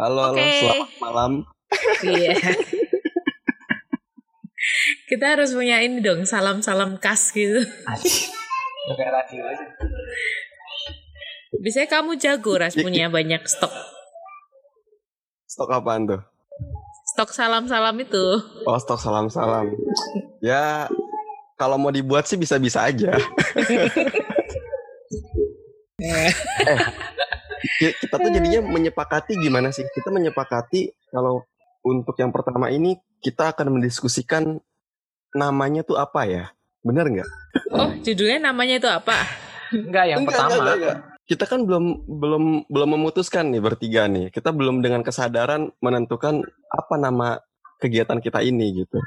Halo, halo, Oke. selamat malam. Iya. Kita harus punya ini dong, salam-salam khas gitu. Asik. Udah kayak radio aja. Biasanya kamu jago Ras punya banyak stok. Stok apaan tuh? Stok salam-salam itu. Oh, stok salam-salam. Ya, kalau mau dibuat sih bisa-bisa aja. ki- kita tuh jadinya menyepakati gimana sih? Kita menyepakati kalau untuk yang pertama ini kita akan mendiskusikan namanya tuh apa ya? Bener nggak? Oh, judulnya namanya itu apa? Enggak, yang Enggak, pertama. enggak, enggak, enggak. Kita kan belum belum belum memutuskan nih bertiga nih. Kita belum dengan kesadaran menentukan apa nama kegiatan kita ini gitu.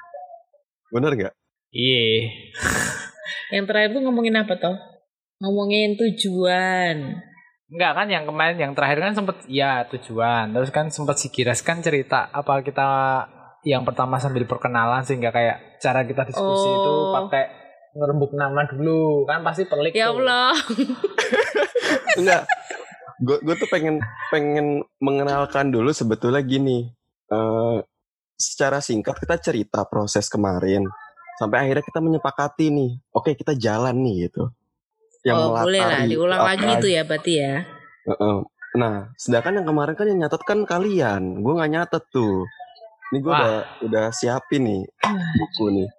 Bener nggak? Iya. Yang terakhir tuh ngomongin apa toh? Ngomongin tujuan. Enggak kan yang kemarin yang terakhir kan sempet ya tujuan. Terus kan sempet si Giras kan cerita apa kita yang pertama sambil perkenalan sehingga kayak cara kita diskusi Oh. itu pakai ngerembuk nama dulu kan pasti pelik Ya tuh. Allah. Enggak. Gue gue tuh pengen pengen mengenalkan dulu sebetulnya gini. Eh secara singkat kita cerita proses kemarin sampai akhirnya kita menyepakati nih. Oke, kita jalan nih gitu. Oh, boleh lah melatari diulang apa lagi itu ya berarti ya. Heeh. Nah, sedangkan yang kemarin kan yang nyatet kan kalian. Gue nggak nyatet tuh. Ini gue udah udah siapin nih buku nih.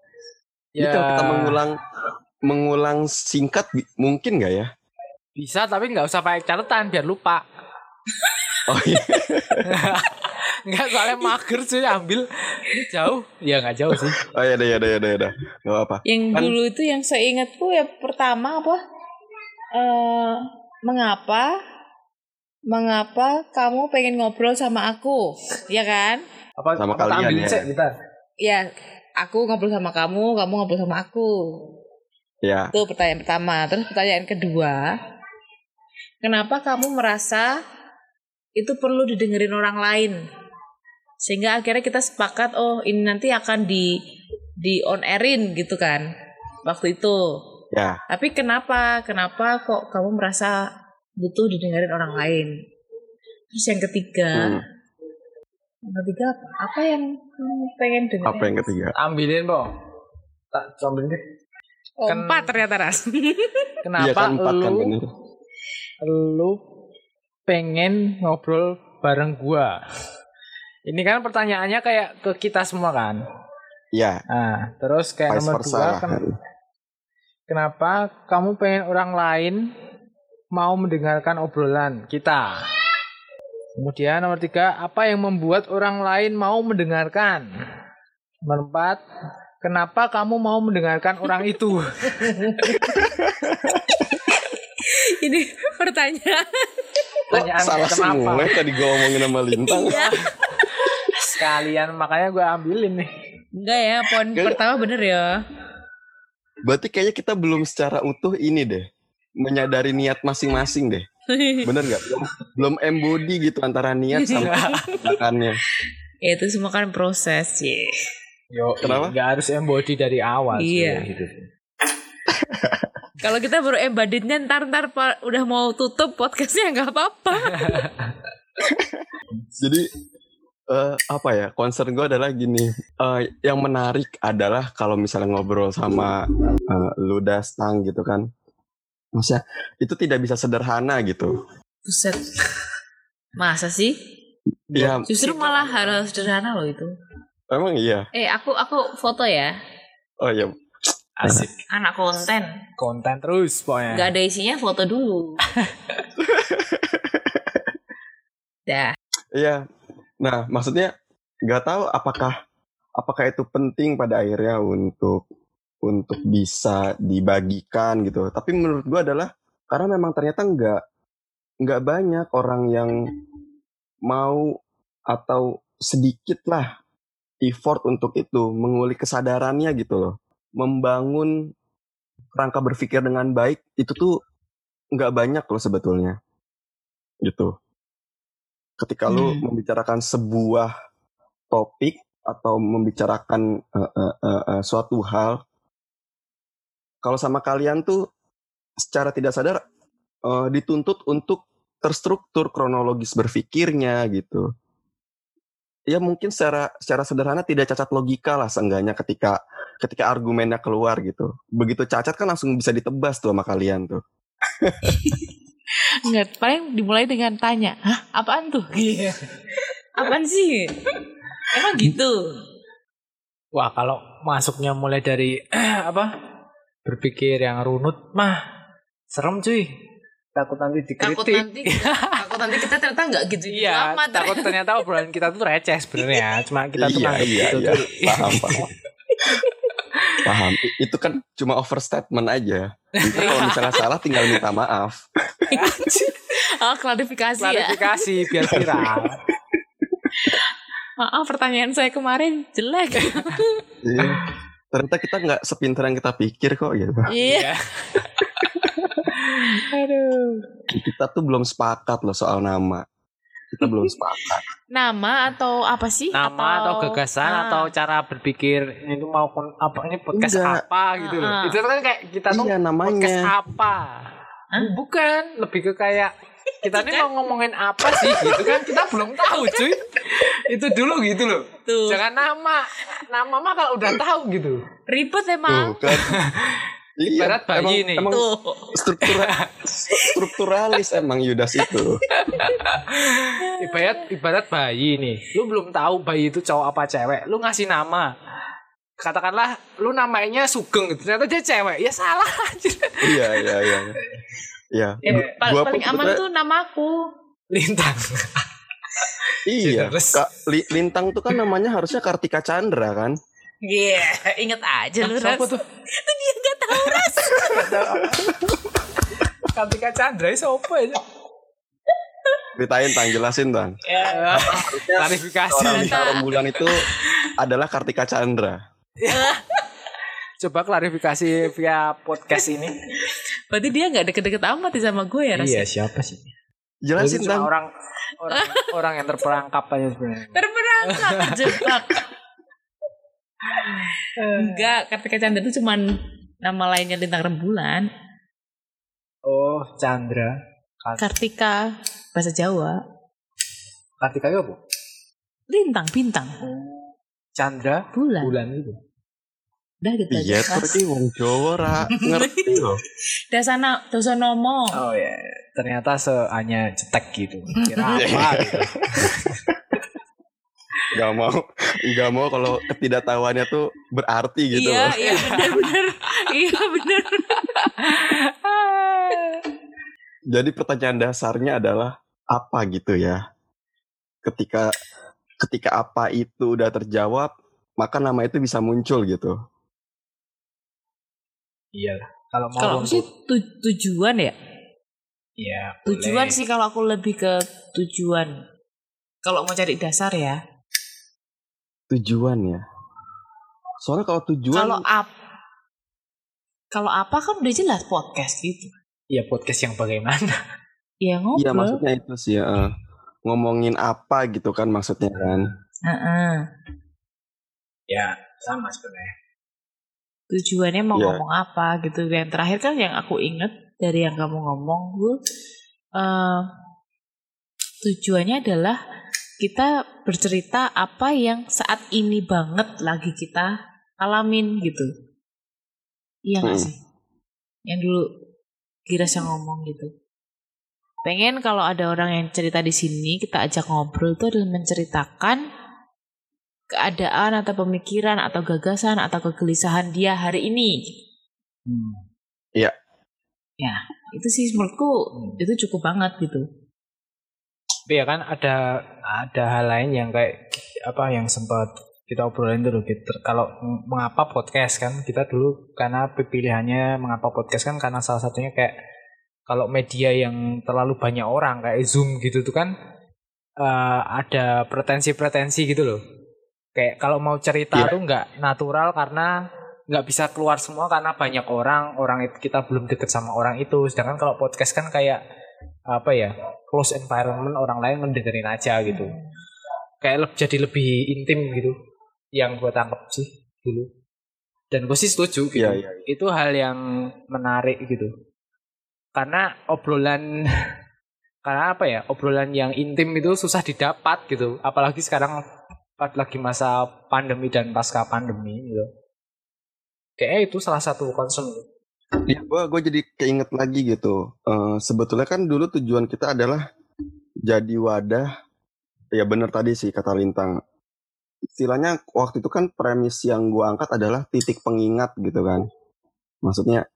Ya, kalau kita mengulang mengulang singkat mungkin nggak ya? bisa tapi nggak usah pakai catatan biar lupa. Oh iya. Enggak soalnya mager sih ambil ini jauh. Ya nggak jauh sih. Oh iya, iya, iya, iya, iya. Gak apa. Yang Kan- dulu itu yang saya ingatku ya pertama apa? Eh mengapa? Mengapa kamu pengen ngobrol sama aku? Ya kan? Apa Sama apa kalian, ya. bentar. Ya, aku ngobrol sama kamu, kamu ngobrol sama aku. Ya. Itu pertanyaan pertama. Terus pertanyaan kedua, kenapa kamu merasa itu perlu didengerin orang lain? Sehingga akhirnya kita sepakat, oh ini nanti akan di di on airin gitu kan. Waktu itu. Ya. Tapi kenapa? Kenapa kok kamu merasa butuh didengerin orang lain? Terus yang ketiga, Hmm. yang ketiga apa? Apa yang kamu pengen dengerin? Apa yang ketiga? Ambilin, Bo. Tak ambilin deh. Oh, Ken- empat ternyata Ras. Kenapa Iya kan empat kan lu bener. lu pengen ngobrol bareng gua? Ini kan pertanyaannya kayak ke kita semua kan. Ya. Nah, terus kayak Vice nomor versa dua lah. Ken- kenapa kamu pengen orang lain mau mendengarkan obrolan kita? Kemudian nomor tiga, apa yang membuat orang lain mau mendengarkan? Nomor empat, kenapa kamu mau mendengarkan orang itu? Ini pertanyaan. Pertanyaan salah semua tadi gue ngomongin sama Lintang. Iya. Sekalian makanya gue ambilin nih. Enggak ya, poin pertama bener ya. Berarti kayaknya kita belum secara utuh ini deh. Menyadari niat masing-masing deh. Bener nggak? Belum, belum embody gitu antara niat sama tindakannya. ya itu semua kan proses ya. Yo, Kenapa? Gak harus embody dari awal. Iya. hidup. Kalau kita baru embaditnya ntar ntar udah mau tutup podcastnya nggak apa-apa. Jadi eh, apa ya? Concern gue adalah gini. Eh, yang menarik adalah kalau misalnya ngobrol sama eh, lu Dastang gitu kan. Maksudnya itu tidak bisa sederhana gitu. Buset. Masa sih? Iya, Justru malah hal sederhana loh itu. emang iya. Eh aku aku foto ya. Oh iya. Asik. Anak konten. Konten terus pokoknya. Gak ada isinya foto dulu. Dah. Iya. Nah, maksudnya nggak tahu apakah apakah itu penting pada akhirnya untuk untuk bisa dibagikan gitu. Tapi menurut gua adalah karena memang ternyata nggak nggak banyak orang yang mau atau sedikit lah effort untuk itu mengulik kesadarannya gitu loh. Membangun rangka berpikir dengan baik itu tuh nggak banyak loh sebetulnya. Gitu ketika lu Hmm. membicarakan sebuah topik atau membicarakan eh, eh, eh, eh, suatu hal, kalau sama kalian tuh secara tidak sadar eh, dituntut untuk terstruktur kronologis berpikirnya gitu. ya mungkin secara secara sederhana tidak cacat logika lah seenggaknya ketika ketika argumennya keluar gitu. Begitu cacat kan langsung bisa ditebas tuh sama kalian tuh. Enggak, paling dimulai dengan tanya, hah apaan tuh? Iya. apaan sih? Emang gitu? Wah, kalau masuknya mulai dari apa? Berpikir yang runut mah serem cuy. Takut nanti dikritik. Takut nanti, takut nanti kita ternyata nggak gitu Iya, amat. takut ternyata obrolan kita tuh receh sebenarnya. Cuma kita tuh iya, iya, gitu iya. Paham, paham. Paham. Itu kan cuma overstatement aja. Nanti kalau misalnya salah tinggal minta maaf. Oh, klarifikasi ya. Klarifikasi biar viral. Maaf, pertanyaan saya kemarin jelek. Iya. Ternyata kita nggak sepintar yang kita pikir kok gitu. Iya. Aduh. Kita tuh belum sepakat loh soal nama. Kita belum sepakat. Nama atau apa sih? Nama atau, gagasan Ah. atau cara berpikir ini tuh mau apa ini podcast Enggak. apa gitu loh. Ah. Itu kan kayak kita tuh iya podcast namanya. apa? Hah? Bukan, lebih ke kayak kita nih mau ngomongin apa sih gitu kan kita belum tahu cuy. Itu dulu gitu loh. Tuh. Jangan nama. Nama mah kalau udah tahu gitu. Ribet Tuh emang. Iya, Ibarat bayi emang, nih. Emang Tuh. struktura, strukturalis emang Yudas itu. Ibarat ibarat bayi nih. Lu belum tahu bayi itu cowok apa cewek. Lu ngasih nama. Katakanlah lu namanya Sugeng gitu. Ternyata dia cewek. Ya salah anjir. iya, iya, iya. Iya. Gua- gua paling aman tuh namaku. Lintang. Iya. Kak, Li- Lintang tuh kan namanya harusnya Kartika Chandra kan? Iya, inget aja lu Siapa Ras. tuh? Itu dia Ras. Kartika Chandra itu apa ya? Ceritain Tang, jelasin Tang. Ya. Klarifikasi. Orang rembulan itu adalah Kartika Chandra. Coba klarifikasi via podcast ini. Berarti dia gak deket-deket amat ya sama gue ya Ras. Iya, siapa sih? Jelasin Tang. orang orang orang yang terperangkap aja sebenarnya. Terperangkap terjebak. Enggak, Kartika Chandra itu cuman nama lainnya Lintang Rembulan. Oh, Chandra. Kartika bahasa Jawa. Kartika itu apa? Lintang, bintang, Chandra bulan. bulan itu. Udah gitu Iya, ini wong Jawa ra ngerti loh. Dasana, dosa nomo. Oh ya, ternyata se hanya cetek gitu. Kira apa gitu. Gak mau, gak mau kalau ketidaktahuannya tuh berarti gitu iya, loh. iya benar-benar. iya benar. Jadi pertanyaan dasarnya adalah apa gitu ya? Ketika ketika apa itu udah terjawab, maka nama itu bisa muncul gitu. Iya. Kalau mau Kalau sih tu- tujuan ya. ya Tujuan boleh. sih kalau aku lebih ke tujuan. Kalau mau cari dasar ya. Tujuan ya. Soalnya kalau tujuan Kalau ap kalau apa kan udah jelas podcast gitu. Iya podcast yang bagaimana? Ya ngobrol. Iya maksudnya itu sih eh, ngomongin apa gitu kan maksudnya kan. Heeh. ya sama sebenarnya. Tujuannya mau Iya. ngomong apa gitu. Yang terakhir kan yang aku inget dari yang kamu ngomong gue eh, tujuannya adalah kita bercerita apa yang saat ini banget lagi kita alamin gitu. Iya nggak Hmm. sih? Yang dulu Giras yang ngomong gitu. Pengen kalau ada orang yang cerita di sini kita ajak ngobrol itu adalah menceritakan keadaan atau pemikiran atau gagasan atau kegelisahan dia hari ini. Hmm. Itu sih menurutku itu cukup banget gitu. Tapi ya kan ada ada hal lain yang kayak apa yang sempat kita obrolin dulu gitu. Kalau mengapa podcast kan kita dulu karena pilihannya mengapa podcast kan karena salah satunya kayak kalau media yang terlalu banyak orang kayak Zoom gitu tuh kan eh, ada pretensi-pretensi gitu loh. Kayak kalau mau cerita Iya. tuh nggak natural karena nggak bisa keluar semua karena banyak orang orang itu kita belum deket sama orang itu sedangkan kalau podcast kan kayak apa ya close environment orang lain mendengerin aja gitu. Kayak leb- jadi lebih intim gitu yang gue tangkap sih dulu. Dan gue sih setuju gitu. Iya, iya, itu hal yang menarik gitu. Karena obrolan karena apa ya obrolan yang intim itu susah didapat gitu. Apalagi sekarang pas lagi masa pandemi dan pasca pandemi gitu. Kayaknya itu salah satu concern. Ya, gue gue jadi keinget lagi gitu. Eh, sebetulnya kan dulu tujuan kita adalah jadi wadah. Ya bener tadi sih kata Lintang. Istilahnya waktu itu kan premis yang gue angkat adalah titik pengingat gitu kan. Maksudnya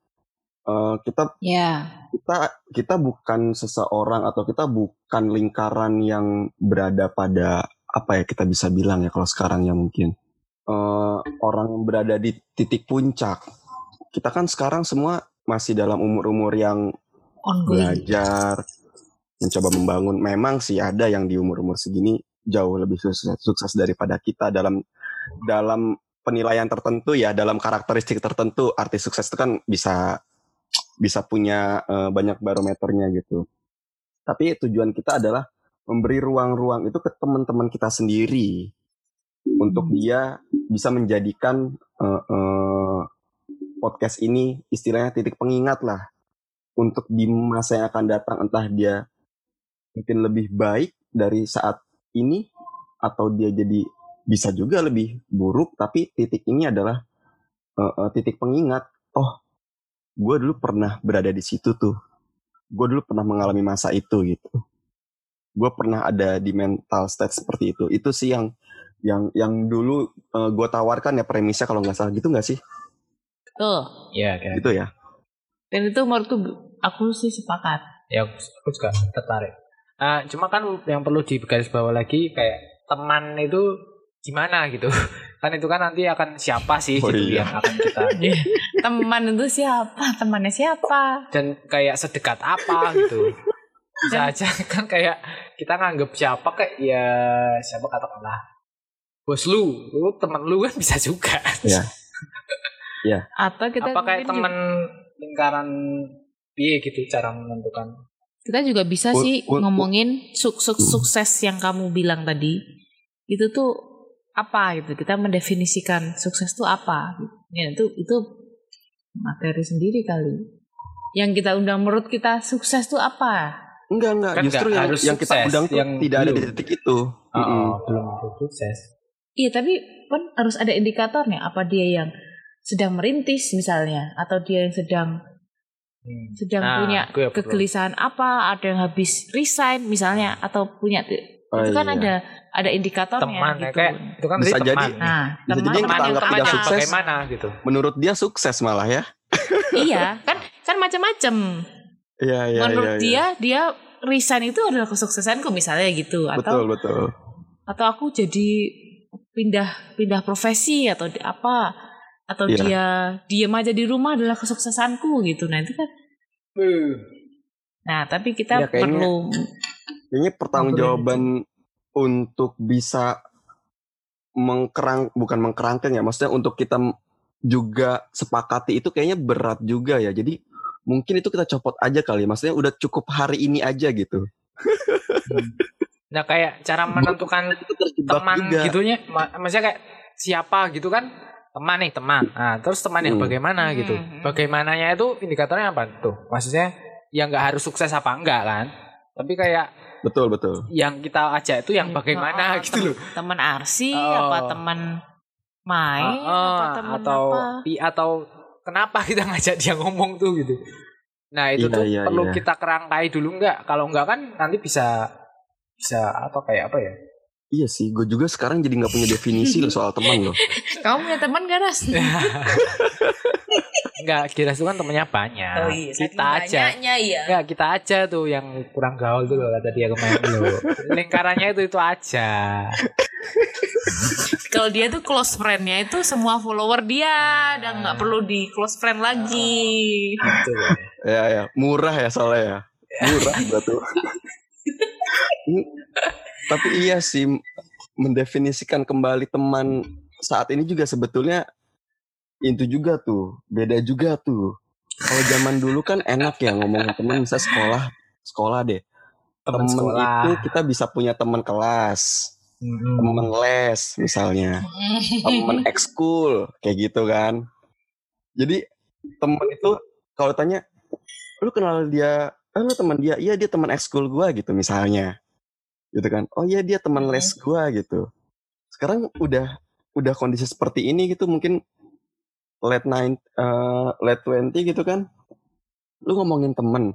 eh, kita Ya. kita kita bukan seseorang atau kita bukan lingkaran yang berada pada apa ya kita bisa bilang ya kalau sekarang ya mungkin Eh, orang yang berada di titik puncak kita kan sekarang semua masih dalam umur-umur yang Ongoing. belajar mencoba membangun. Memang sih ada yang di umur-umur segini jauh lebih sukses, sukses daripada kita dalam dalam penilaian tertentu ya dalam karakteristik tertentu. Artis sukses itu kan bisa bisa punya eh, banyak barometernya gitu. Tapi tujuan kita adalah memberi ruang-ruang itu ke teman-teman kita sendiri. Untuk dia bisa menjadikan eh, eh, podcast ini istilahnya titik pengingat lah untuk di masa yang akan datang entah dia mungkin lebih baik dari saat ini atau dia jadi bisa juga lebih buruk tapi titik ini adalah eh, eh, titik pengingat. Oh gue dulu pernah berada di situ tuh. Gue dulu pernah mengalami masa itu gitu. Gue pernah ada di mental state seperti itu. Itu sih yang yang yang dulu gue tawarkan ya premisnya kalau nggak salah. Gitu nggak sih Tuh. Iya, kayak gitu ya Dan itu menurutku aku sih sepakat. ya aku, aku juga tertarik. Ah, cuma kan yang perlu digaris bawah lagi kayak teman itu gimana gitu. Kan itu kan nanti akan siapa sih Oh, gitu iya. yang akan kita Teman itu siapa? Temannya siapa? dan kayak sedekat apa gitu. Bisa aja kan kayak kita nganggep siapa kayak ya siapa katakanlah bos lu, lu teman lu kan bisa juga. Iya. Atau kita apa kayak mungkin teman lingkaran piye gitu cara menentukan. kita juga bisa U- sih u- ngomongin suk- suk- Hmm. sukses yang kamu bilang tadi. Itu tuh apa gitu. Kita mendefinisikan sukses tuh apa. gitu. Ya itu itu materi sendiri kali. Yang kita undang menurut kita sukses tuh apa? enggak enggak Kan justru nggak yang harus yang kita undang tuh yang tidak ada di belum. titik itu Oh, Mm-mm. belum tentu sukses. Iya tapi kan harus ada indikatornya. Apa dia yang sedang merintis misalnya, atau dia yang sedang Hmm. sedang Nah, punya ya kegelisahan apa, ada yang habis resign misalnya, atau punya Oh, itu kan iya. ada ada indikatornya teman gitu. kayak itu kan Bisa berarti jadi. teman. Nah, Bisa jadi yang teman-teman kita yang anggap teman tidak sukses. bagaimana gitu. menurut dia sukses malah ya iya, kan kan macam-macam. iya iya Menurut iya, iya. dia dia resign itu adalah kesuksesanku misalnya gitu betul atau betul atau aku jadi pindah pindah profesi atau apa atau Iya. dia diam aja di rumah adalah kesuksesanku gitu. Nah, itu kan Nah, tapi kita Ya, kayaknya- perlu kayaknya pertanggungjawaban untuk bisa mengkerang bukan mengkerangkan ya maksudnya untuk kita juga sepakati itu kayaknya berat juga ya. Jadi mungkin itu kita copot aja kali maksudnya udah cukup hari ini aja gitu. Nah kayak cara menentukan teman juga. gitunya, ma- maksudnya kayak siapa gitu kan teman nih teman. Nah terus teman yang Hmm. bagaimana gitu? Hmm. Bagaimananya itu indikatornya apa tuh? Maksudnya yang nggak harus sukses apa enggak kan? Tapi kayak betul betul yang kita ajak itu yang bagaimana Oh, gitu loh. teman arsi Oh. apa teman main Ah, ah, apa teman atau apa? pi- atau kenapa kita ngajak dia ngomong tuh gitu. Nah itu Iya, tuh iya, perlu iya. kita kerangkai dulu nggak? Kalau nggak kan nanti bisa bisa apa kayak apa ya? Iya sih gue juga sekarang jadi nggak punya definisi loh soal teman loh Kamu punya teman gak Ras? Enggak, kira itu kan temennya banyak. Oh iya, kita aja. banyaknya iya. Enggak, kita aja tuh yang kurang gaul tuh loh kata dia kemarin loh. Lingkarannya itu itu aja. Kalau dia tuh close friend-nya itu semua follower dia dan nggak perlu di close friend lagi. Gitu. ya ya murah ya soalnya ya murah batu tapi iya sih mendefinisikan kembali teman saat ini juga sebetulnya itu juga tuh beda juga tuh. Kalau zaman dulu kan enak ya ngomongin teman bisa sekolah sekolah deh. Teman itu kita bisa punya teman kelas Mm-mm. teman les misalnya temen ekskul kayak gitu kan. Jadi temen itu kalau tanya lu kenal dia eh, lu teman dia? Iya dia teman ekskul gua gitu misalnya gitu kan. Oh iya dia teman les gua gitu. Sekarang udah udah kondisi seperti ini gitu mungkin late nine eh, late 20 gitu kan. Lu ngomongin temen.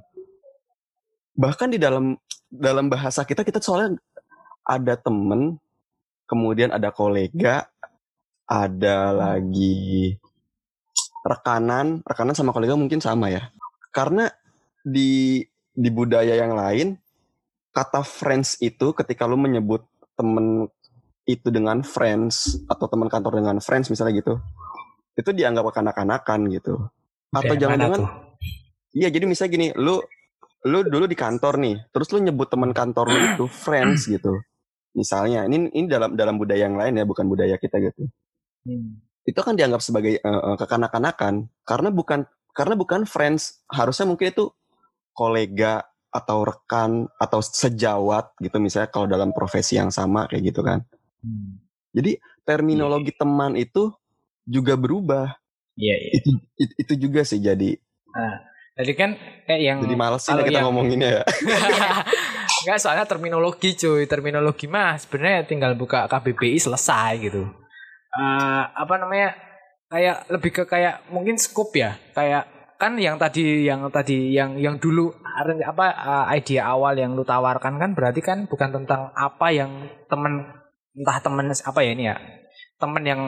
Bahkan di dalam dalam bahasa kita kita soalnya ada temen kemudian ada kolega ada lagi rekanan rekanan sama kolega mungkin sama ya. Karena di di budaya yang lain kata friends itu ketika lu menyebut temen itu dengan friends atau teman kantor dengan friends misalnya gitu itu dianggap kanak-kanakan gitu. Atau jangan-jangan iya jadi misalnya gini lu lu dulu di kantor nih terus lu nyebut teman kantor lu itu friends gitu. Misalnya ini ini dalam dalam budaya yang lain ya bukan budaya kita gitu. Hmm. itu kan dianggap sebagai eh, kekanak-kanakan karena bukan karena bukan friends. Harusnya mungkin itu kolega atau rekan atau sejawat gitu misalnya kalau dalam profesi yang sama kayak gitu kan Hmm. jadi terminologi teman itu juga berubah Iya, iya. itu, itu, itu juga sih jadi Jadi kan kayak yang jadi males sih kita yang- ngomonginnya ya Enggak soalnya terminologi cuy, terminologi mah sebenarnya tinggal buka KBBI selesai gitu. Eh, apa namanya? Kayak lebih ke kayak mungkin scope ya, kayak kan yang tadi yang tadi yang yang dulu apa eh, ide awal yang lu tawarkan kan berarti kan bukan tentang apa yang temen entah temen apa ya ini ya temen yang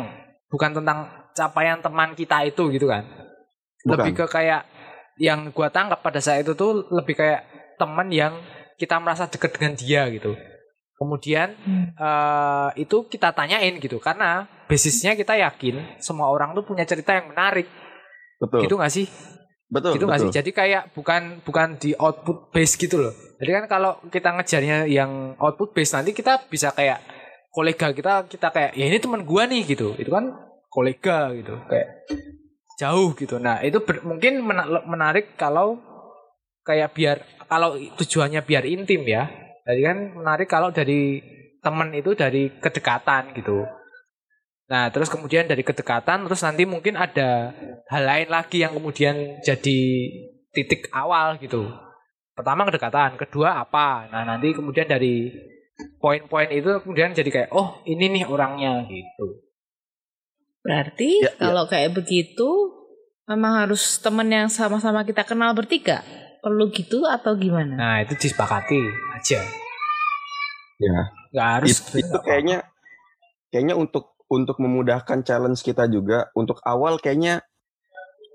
bukan tentang capaian teman kita itu gitu kan lebih bukan ke kayak yang gua tangkap pada saat itu tuh lebih kayak teman yang kita merasa dekat dengan dia gitu. Kemudian eh, itu kita tanyain gitu karena basisnya kita yakin semua orang tuh punya cerita yang menarik. betul Gitu nggak sih? Betul gitu sih? betul Jadi kayak bukan bukan di output base gitu loh. Jadi kan kalau kita ngejarnya yang output base nanti kita bisa kayak kolega kita kita kayak ya ini teman gua nih gitu. Itu kan kolega gitu kayak jauh gitu. Nah itu ber- mungkin mena- menarik kalau kayak biar kalau tujuannya biar intim ya. Jadi kan menarik kalau dari teman itu dari kedekatan gitu. Nah, terus kemudian dari kedekatan, terus nanti mungkin ada hal lain lagi yang kemudian jadi titik awal gitu. Pertama kedekatan, kedua apa? Nah, nanti kemudian dari poin-poin itu kemudian jadi kayak, oh ini nih orangnya gitu. Berarti Ya, ya. kalau kayak begitu memang harus temen yang sama-sama kita kenal bertiga. Perlu gitu atau gimana? Nah, itu disepakati aja. ya Nggak harus. itu, itu kayaknya kayaknya untuk untuk memudahkan challenge kita juga untuk awal kayaknya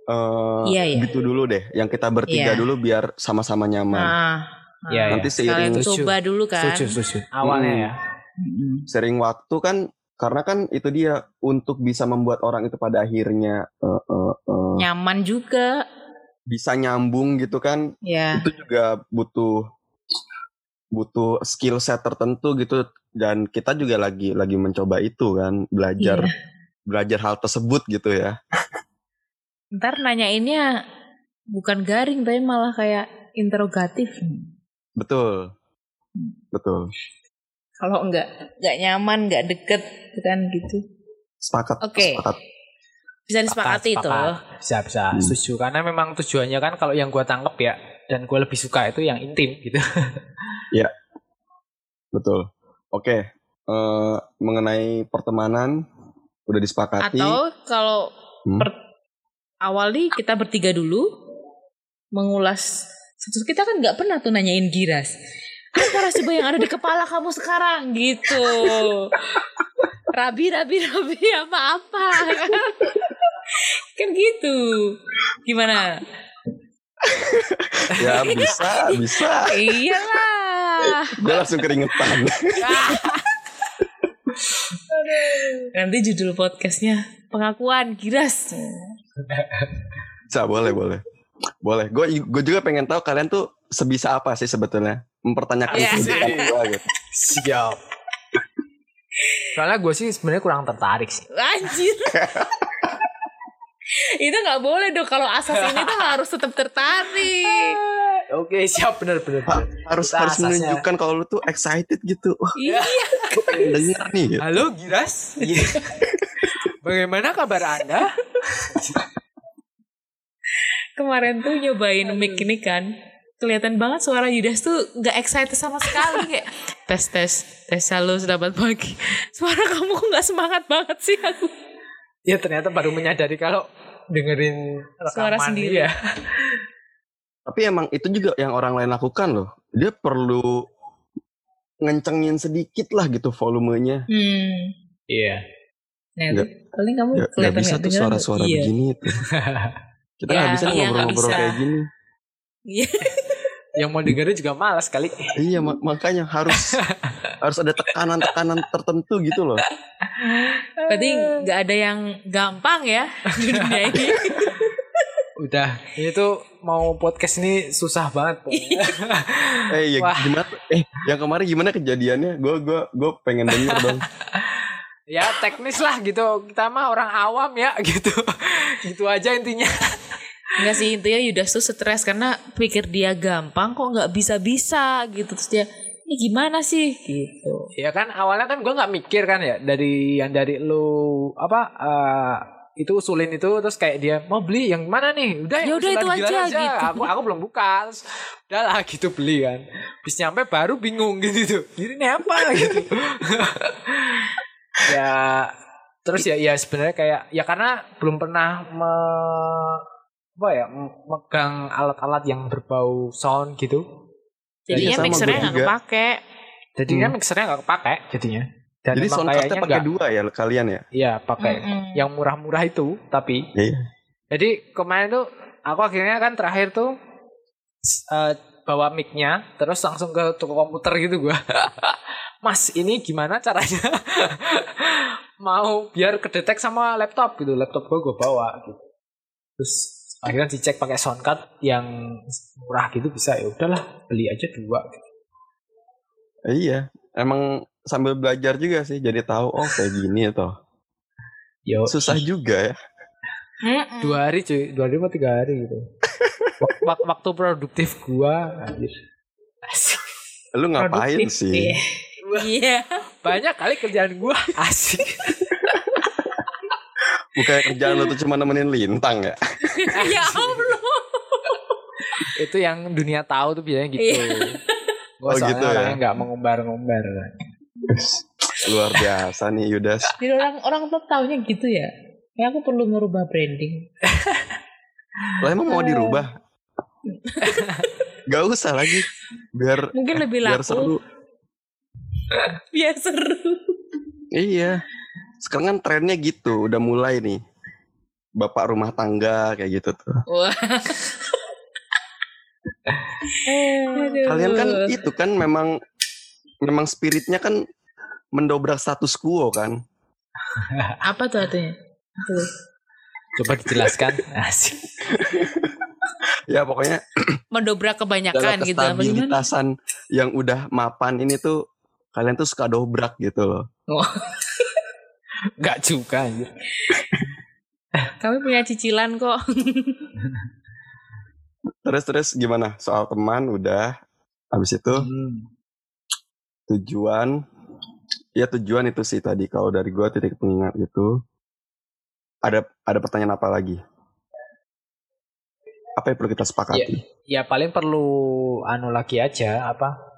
eh Iya, iya. gitu dulu deh yang kita bertiga Iya. dulu biar sama-sama nyaman Nah, Iya, nanti iya. seiring kalian Setuju. coba dulu kan. Setuju, setuju. Awalnya Hmm. ya. Sering waktu kan karena kan itu dia untuk bisa membuat orang itu pada akhirnya eh, eh, eh, Nyaman juga. bisa nyambung gitu kan Ya. itu juga butuh butuh skill set tertentu gitu dan kita juga lagi lagi mencoba itu kan belajar Iya. belajar hal tersebut gitu ya Ntar nanyainnya bukan garing tapi malah kayak interrogatif. betul betul Kalau enggak nggak nyaman, nggak deket gitu kan gitu. sepakat Oke. sepakat Bisa disepakati itu. Bisa, bisa. Hmm. Setuju. Karena memang tujuannya kan kalau yang gua tangkep ya, dan gue lebih suka itu yang intim gitu. betul oke eh, mengenai pertemanan udah disepakati Atau kalau Hmm. per- awal nih kita bertiga dulu mengulas kita kan nggak pernah tuh nanyain Giras. Apa coba yang ada di kepala kamu sekarang gitu. Rabi, rabi, rabi apa apa kan gitu. Gimana? Ya bisa bisa Iyalah. gue langsung keringetan Nanti judul podcastnya pengakuan Giras. bisa boleh boleh boleh gue gue juga pengen tahu kalian tuh sebisa apa sih sebetulnya mempertanyakan Iya. kehidupan gue gitu Siap. Soalnya gue sih sebenarnya kurang tertarik sih. Anjir. Itu nggak boleh dong kalau asas ini tuh harus tetap tertarik. Oke, siap bener bener. bener. harus Kita harus asasnya. menunjukkan kalau lu tuh excited gitu Iya. denger nih gitu. Halo Giras. Iya. Bagaimana kabar Anda? Kemarin tuh nyobain mic ini kan. Kelihatan banget suara Yudas tuh nggak excited sama sekali kayak tes tes tes halo selamat pagi. Suara kamu kok nggak semangat banget sih aku. Ya ternyata baru menyadari kalau dengerin rekaman Suara sendiri. ya. Tapi emang itu juga yang orang lain lakukan loh. Dia perlu ngencengin sedikit lah gitu volumenya. Hmm. Iya. Nah, Nggak. itu paling kamu Gak, kelihatan bisa tuh suara-suara Iya. begini tuh. Kita Ya, nggak bisa iya, ngobrol-ngobrol kayak gini. Iya. Yang mau dengerin juga malas kali. Iya mak- makanya harus harus ada tekanan-tekanan tertentu gitu loh. Berarti nggak ada yang gampang ya di dunia ini. Udah, ini tuh mau podcast ini susah banget. Eh ya Wah. gimana? Eh yang kemarin gimana kejadiannya? Gue gue gue pengen denger dong. ya teknis lah gitu. Kita mah orang awam ya gitu. gitu aja intinya. Enggak sih intinya Yudas tuh stres karena pikir dia gampang kok nggak bisa-bisa gitu terus dia ini gimana sih? Gitu. Ya kan awalnya kan gue nggak mikir kan ya dari yang dari lu apa eh, itu usulin itu terus kayak dia mau beli yang mana nih? Udah Ya udah, itu Gilang aja, gitu. aku aku belum buka terus udahlah gitu beli kan. Bis nyampe baru bingung gitu tuh jadi ini apa? Gitu. Ya terus ya ya sebenarnya kayak ya karena belum pernah me, apa ya megang alat-alat yang berbau sound gitu Jadinya sama mixernya nggak kepake. jadinya Hmm. mixernya nggak kepake jadinya dan Jadi soundcardnya pakai dua ya kalian ya? Iya pakai Mm-mm. yang murah-murah itu tapi Iya. jadi kemarin tuh aku akhirnya kan terakhir tuh eh, bawa mic-nya terus langsung ke toko komputer gitu gua Mas ini gimana caranya mau biar kedetek sama laptop gitu laptop gua gua bawa gitu terus akhirnya dicek pakai soundcard yang murah gitu bisa ya udahlah beli aja dua gitu. Eh, iya. Emang sambil belajar juga sih jadi tahu oh kayak gini toh. Yo, Susah juga ya. Dua hari cuy dua hari atau tiga hari gitu Wak- wak- waktu produktif gua anjir. Asik. Lu ngapain Produktif, sih? Iya. Iya. banyak kali kerjaan gua asik Bukannya kerjaan lu tuh cuma nemenin lintang ya? ya Allah. itu yang dunia tahu tuh biasanya gitu gua Oh, soalnya gitu ya? orangnya nggak mengumbar-ngumbar Luar biasa nih Yudas. Jadi orang orang tuh taunya gitu ya. Kayak aku perlu merubah branding. Lah emang mau dirubah? Gak usah lagi. Biar Mungkin lebih biar laku. seru. Biar seru. Iya. Sekarang kan trennya gitu, udah mulai nih. Bapak rumah tangga kayak gitu tuh. Wah. Kalian kan itu kan memang memang spiritnya kan mendobrak status quo kan. apa tuh artinya? Tuh. coba dijelaskan asik Ya pokoknya Mendobrak kebanyakan gitu apa gimana? kestabilitasan yang udah mapan ini tuh kalian tuh suka dobrak gitu loh. nggak juga anjir. Kami punya cicilan kok. Terus terus gimana soal teman udah habis itu Hmm. tujuan ya tujuan itu sih tadi kalau dari gua titik pengingat itu ada ada pertanyaan apa lagi? Apa yang perlu kita sepakati? ya paling perlu anu lagi aja apa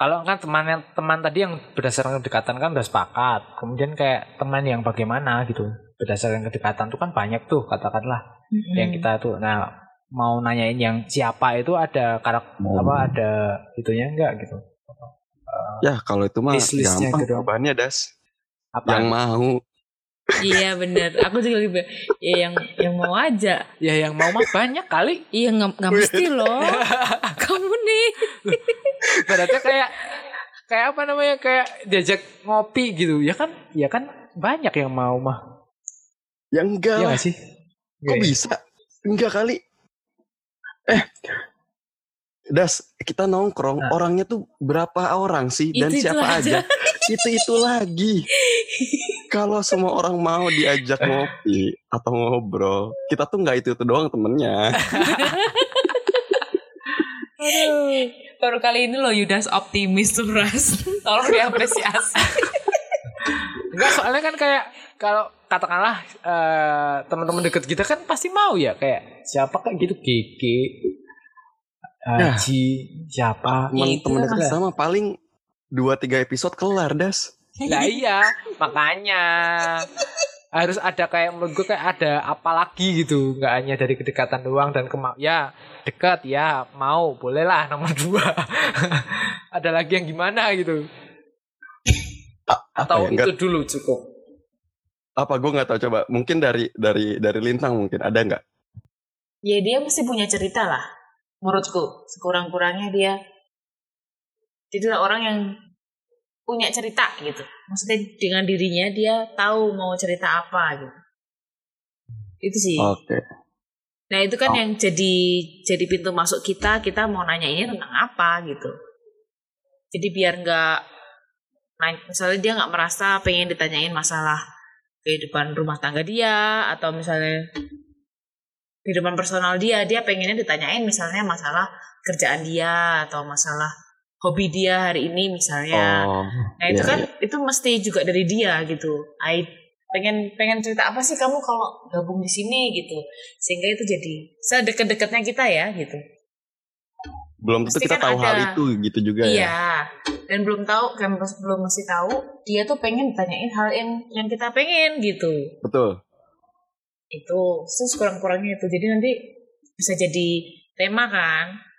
kalau kan teman yang teman tadi yang berdasarkan kedekatan kan udah sepakat kemudian kayak teman yang bagaimana gitu berdasarkan kedekatan tuh kan banyak tuh katakanlah yang kita tuh nah mau nanyain yang siapa itu ada karakter Oh. apa ada itunya enggak gitu Ya kalau itu mah List-listnya gampang gitu. jawabannya das. apa Yang mau Iya bener. Aku juga lebih ya yang yang mau aja. ya yang mau mah banyak kali Iya nggak nggak mesti loh. Kamu nih. berarti kayak kayak apa namanya kayak diajak ngopi gitu ya kan ya kan banyak yang mau mah ya enggak ya sih Kok ya? bisa? Enggak kali. Eh, Das, kita nongkrong, Nah. orangnya tuh berapa orang sih dan Itu-itu siapa aja. aja? Itu-itu lagi. Kalau semua orang mau diajak ngopi atau ngobrol, kita tuh nggak itu-itu doang temennya. Aduh. Baru kali ini loh Yudas optimis tuh Ras. Tolong diapresiasi. Enggak soalnya kan kayak kalau katakanlah eh, teman-teman deket kita kan pasti mau ya kayak siapa kayak gitu Kiki Ya. Haji siapa Temen-temen itu dekat lah. sama paling dua tiga episode kelar das Lah iya, makanya harus ada kayak menurut gue kayak ada apa lagi gitu, nggak hanya dari kedekatan doang dan kemau ya dekat ya mau bolehlah nomor dua. ada lagi yang gimana gitu? Atau ya, itu dulu cukup? apa gue nggak tahu coba mungkin dari dari dari lintang mungkin ada nggak Ya dia mesti punya cerita lah. Menurutku sekurang-kurangnya dia dia adalah orang yang punya cerita gitu. Maksudnya dengan dirinya dia tahu mau cerita apa gitu. Itu sih. oke Nah itu kan Oh. yang jadi jadi pintu masuk kita. Kita mau nanya ini tentang apa gitu. Jadi biar nggak, misalnya dia nggak merasa pengen ditanyain masalah kehidupan rumah tangga dia atau misalnya kehidupan personal dia, dia pengennya ditanyain misalnya masalah kerjaan dia atau masalah hobi dia hari ini misalnya. oh Nah itu iya, kan iya. itu mesti juga dari dia gitu. I pengen pengen cerita apa sih kamu kalau gabung di sini gitu. Sehingga itu jadi sedekat-dekatnya kita ya gitu. belum tentu kita kan tahu hal ada. itu gitu juga ya Iya. Dan belum tahu kan belum mesti tahu dia tuh pengen ditanyain hal yang yang kita pengen gitu. betul Itu terus kurang-kurangnya itu. Jadi nanti bisa jadi tema kan.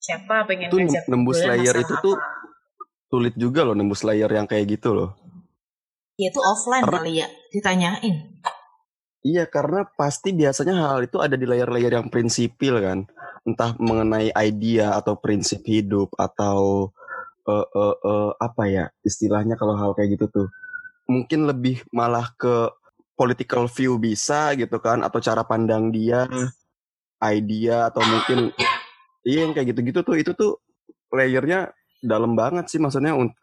Siapa pengen Itu ngajak nembus layer itu tuh apa. sulit juga loh nembus layer yang kayak gitu loh Ya itu offline Karena- kali ya ditanyain. Iya karena pasti biasanya hal itu ada di layer-layer yang prinsipil kan entah mengenai idea atau prinsip hidup atau eh eh, eh, apa ya istilahnya kalau hal kayak gitu tuh mungkin lebih malah ke political view bisa gitu kan atau cara pandang dia idea atau mungkin iya yang kayak gitu-gitu tuh itu tuh layernya dalam banget sih maksudnya un-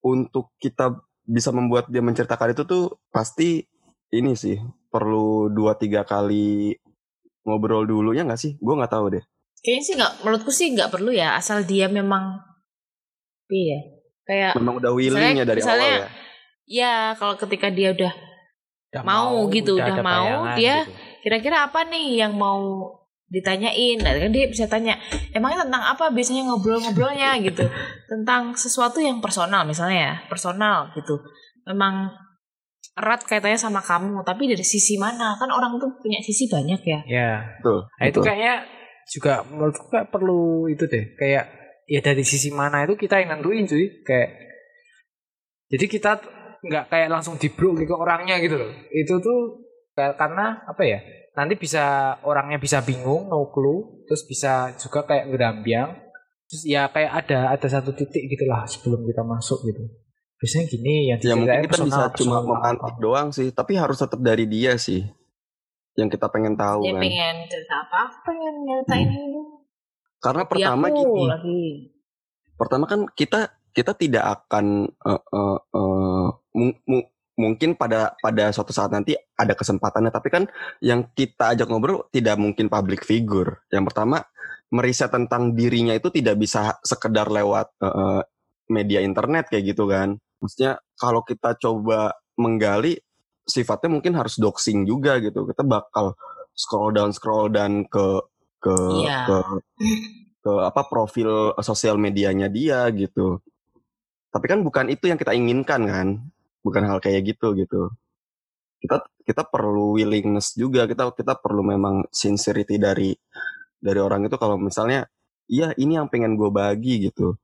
untuk kita bisa membuat dia menceritakan itu tuh pasti ini sih perlu dua tiga kali ngobrol dulu ya nggak sih? Gue nggak tahu deh. Kayaknya sih nggak, menurutku sih nggak perlu ya, asal dia memang, iya, kayak, Memang udah willing ya dari misalnya- awal ya. ya kalau ketika dia udah, Udah Mau gitu, udah ada mau, dia gitu. kira-kira apa nih yang mau ditanyain, nah kan dia bisa tanya, emangnya tentang apa biasanya ngobrol-ngobrolnya gitu, tentang sesuatu yang personal misalnya ya, personal gitu, memang erat kaitannya sama kamu, tapi dari sisi mana? Kan orang tuh punya sisi banyak ya. Ya. Betul. Nah itu betul. kayaknya juga menurutku kayak perlu itu deh. Kayak ya dari sisi mana itu kita yang nentuin cuy. Kayak jadi kita nggak kayak langsung dibruk ke orangnya gitu loh. Itu tuh kayak karena apa ya? Nanti bisa orangnya bisa bingung, no clue, terus bisa juga kayak ngerambiang. Terus ya kayak ada ada satu titik gitulah sebelum kita masuk gitu. Biasanya gini yang ya mungkin kita bisa personal- cuma personal memantik doang sih, tapi harus tetap dari dia sih. Yang kita pengen tahu Dia kan. pengen cerita apa? Pengen nyeritain ini. Karena pertama aku gini, lagi. pertama kan kita kita tidak akan eh, mu- mu- mungkin pada pada suatu saat nanti ada kesempatannya. Tapi kan yang kita ajak ngobrol tidak mungkin public figure. Yang pertama meriset tentang dirinya itu tidak bisa sekedar lewat eh, media internet kayak gitu kan. Maksudnya kalau kita coba menggali sifatnya mungkin harus doxing juga gitu. Kita bakal scroll down scroll down ke ke Iya. ke ke apa profil sosial medianya dia gitu. Tapi kan bukan itu yang kita inginkan kan, bukan hal kayak gitu gitu. Kita kita perlu willingness juga, kita kita perlu memang sincerity dari dari orang itu kalau misalnya, iya ini yang pengen gue bagi gitu.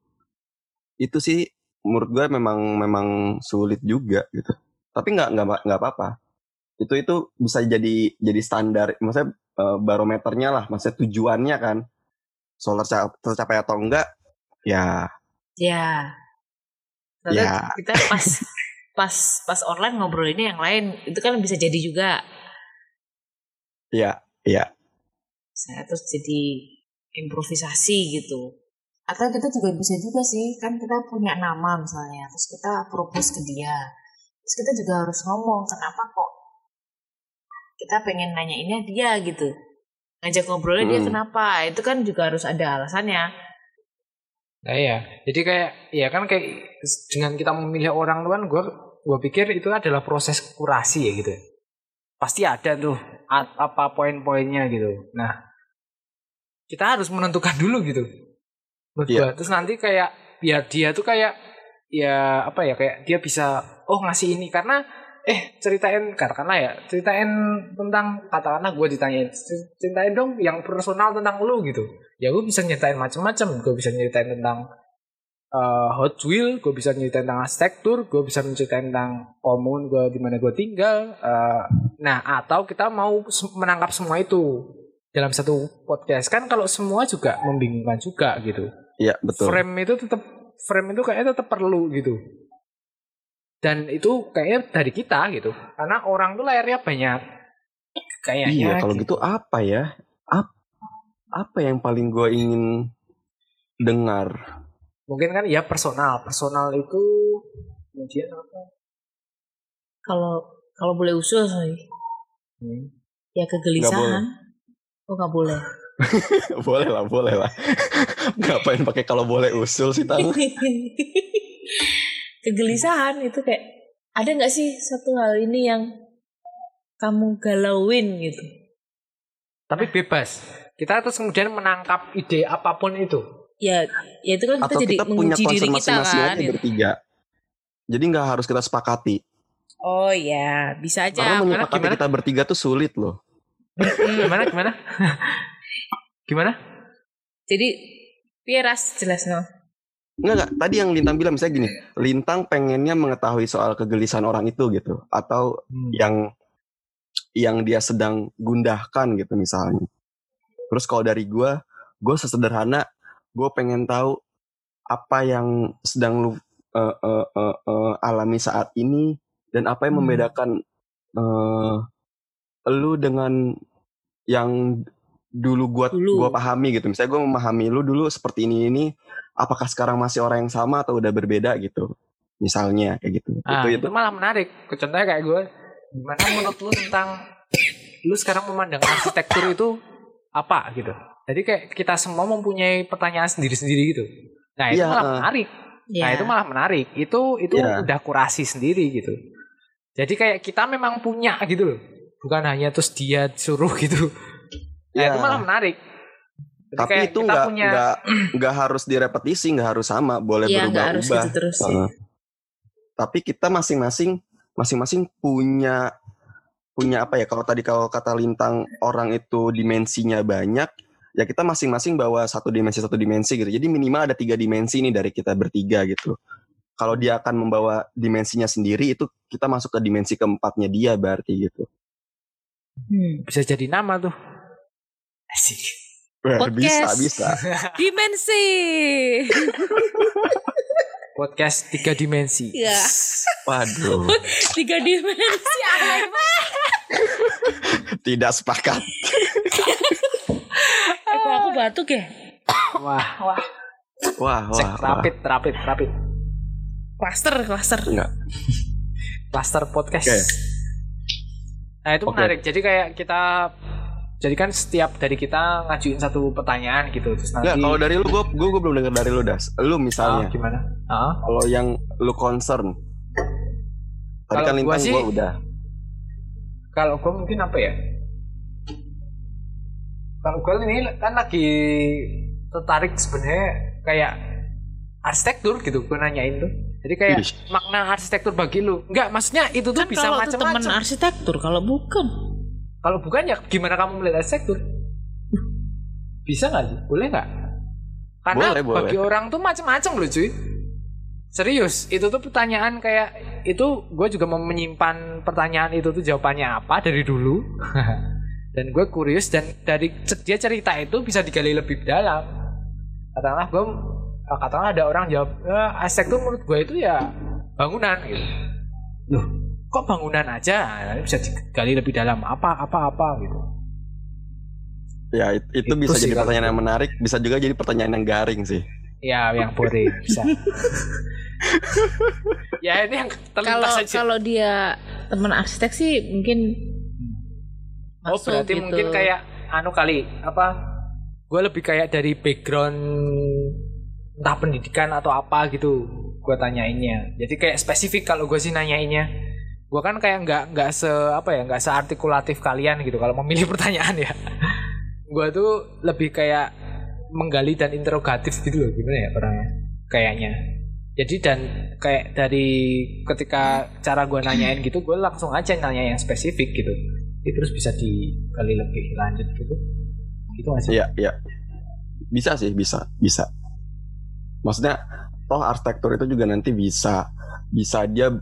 Itu sih menurut gue memang memang sulit juga gitu. Tapi nggak nggak nggak apa-apa. Itu itu bisa jadi jadi standar, maksudnya eh, barometernya lah, maksudnya tujuannya kan soal terca- tercapai atau enggak ya Ya. Ya. kita pas pas pas online ngobrol ini yang lain itu kan bisa jadi juga. ya ya Saya terus jadi improvisasi gitu. Atau kita juga bisa juga sih, kan kita punya nama misalnya, terus kita propose ke dia. Terus kita juga harus ngomong kenapa kok kita pengen nanya ini dia gitu. Ngajak ngobrolnya dia Mm. kenapa? Itu kan juga harus ada alasannya. Nah iya, jadi kayak ya kan kayak dengan kita memilih orang tuh kan gue gue pikir itu adalah proses kurasi ya gitu. Pasti ada tuh apa poin-poinnya gitu. Nah kita harus menentukan dulu gitu. Menurut gua. Terus nanti kayak biar dia tuh kayak ya apa ya kayak dia bisa oh ngasih ini karena eh ceritain katakanlah ya ceritain tentang katakanlah gue ditanyain ceritain dong yang personal tentang lu gitu ya gue bisa nyeritain macam-macam gue bisa nyeritain tentang uh, Hot Wheel gue bisa nyeritain tentang arsitektur gue bisa menceritain tentang komun gue di mana gue tinggal uh, nah atau kita mau menangkap semua itu dalam satu podcast kan kalau semua juga membingungkan juga gitu Iya betul. frame itu tetap frame itu kayaknya tetap perlu gitu dan itu kayaknya dari kita gitu karena orang tuh layarnya banyak kayaknya Iya kalau gitu apa ya? Ap- apa yang paling gue ingin dengar? Mungkin kan ya personal personal itu kemudian apa Kalau kalau boleh usul sorry. Hmm. ya kegelisahan. Oh nggak boleh. boleh lah, boleh lah. Ngapain pakai kalau boleh usul sih tang? kegelisahan itu kayak ada nggak sih satu hal ini yang kamu galauin gitu? tapi bebas kita terus kemudian menangkap ide apa pun itu Ya, ya itu kan kita Atau jadi kita punya menguji diri kita masing-masing kan. aja gitu. bertiga. Jadi nggak harus kita sepakati. Oh ya, bisa aja. Karena menyepakati gimana? kita bertiga tuh sulit loh. Hmm. gimana gimana gimana Jadi Pieras jelas no. Enggak enggak, tadi yang Lintang bilang misalnya gini, Lintang pengennya mengetahui soal kegelisahan orang itu gitu atau Hmm. yang yang dia sedang gundahkan gitu misalnya. Terus kalau dari gua, gua sesederhana gue pengen tahu apa yang sedang lu eh, eh, eh, eh, alami saat ini dan apa yang Hmm. membedakan eh, lu dengan yang dulu gua Dulu. gua pahami gitu. Misalnya gue memahami lu dulu seperti ini ini, apakah sekarang masih orang yang sama atau udah berbeda gitu? Misalnya kayak gitu. Ah, itu itu itu. malah menarik. Contohnya kayak gue, gimana menurut lu tentang lu sekarang memandang arsitektur itu apa gitu? Jadi kayak kita semua mempunyai pertanyaan sendiri-sendiri gitu. Nah itu Iya, malah eh. menarik. Ya. Nah itu malah menarik. Itu itu Iya. udah kurasi sendiri gitu. Jadi kayak kita memang punya gitu loh. Bukan hanya terus dia suruh gitu. Nah Iya. itu malah menarik. Jadi Tapi itu nggak punya nggak nggak harus direpetisi, nggak harus sama, boleh Iya harus berubah-ubah. gitu terus. Heeh. Tapi kita masing-masing masing-masing punya punya apa ya? Kalau tadi kalau kata Lintang orang itu dimensinya banyak, ya kita masing-masing bawa satu dimensi satu dimensi gitu. Jadi minimal ada tiga dimensi nih dari kita bertiga gitu. Kalau dia akan membawa dimensinya sendiri itu kita masuk ke dimensi keempatnya dia berarti gitu. Hmm. bisa jadi nama tuh. Asik. Wah, bisa Podcast. bisa. Dimensi. Podcast tiga dimensi. Ya. Waduh, Tiga dimensi apa tidak sepakat. Aku aku batuk ya. Wah, Wah. Wah, cek wah, wah. rapid, rapid, rapid. Cluster, cluster. Enggak. Cluster podcast. Oke. Nah itu Oke. menarik. Jadi kayak kita, jadi kan setiap dari kita ngajuin satu pertanyaan gitu, terus nanti. Enggak, kalau dari lu gue gue belum dengar dari lu das. Lu misalnya, gimana? Ah, kalau yang lu concern. Tadi Kalau kan gua lintang sih- gua udah. kalau gue mungkin apa ya? Kalau gue ini kan lagi tertarik sebenarnya kayak arsitektur gitu, gue nanyain tuh. Jadi kayak Ih. makna arsitektur bagi lu. Enggak, maksudnya itu tuh Kan bisa itu teman macam-macam. arsitektur, kalau bukan. Kalau bukan ya gimana kamu melihat arsitektur? Bisa nggak sih? Boleh nggak? Karena Boleh, boleh. bagi orang tuh macam-macam loh cuy. Serius, itu tuh pertanyaan kayak itu gue juga mau menyimpan pertanyaan itu tuh jawabannya apa dari dulu. dan gue kurios dan dari dia cerita itu bisa digali lebih dalam. Katakanlah gue katakanlah ada orang jawab, "Eh, arsitektur menurut gue itu ya bangunan gitu. Loh, kok bangunan aja? Nah, bisa digali lebih dalam apa apa apa gitu. Ya it- itu, Itu bisa sih jadi kalau pertanyaan yang menarik, bisa juga jadi pertanyaan yang garing sih. Ya, yang boring bisa. ya ini yang Kalau terlintas aja. kalau dia teman arsitek sih mungkin Oh berarti gitu. mungkin kayak anu kali apa? Gue lebih kayak dari background entah pendidikan atau apa gitu. Gue tanyainnya. Jadi kayak spesifik kalau gue sih nanyainnya. Gue kan kayak nggak nggak se apa ya nggak seartikulatif kalian gitu kalau memilih pertanyaan ya. gue tuh lebih kayak menggali dan interrogatif gitu loh gimana ya orangnya. kayaknya jadi dan kayak dari ketika cara gue nanyain gitu gue langsung aja nanya yang spesifik gitu Jadi terus bisa digali lebih lanjut gitu gitu nggak sih Iya, iya. Bisa sih, bisa, bisa. Maksudnya, toh arsitektur itu juga nanti bisa, bisa dia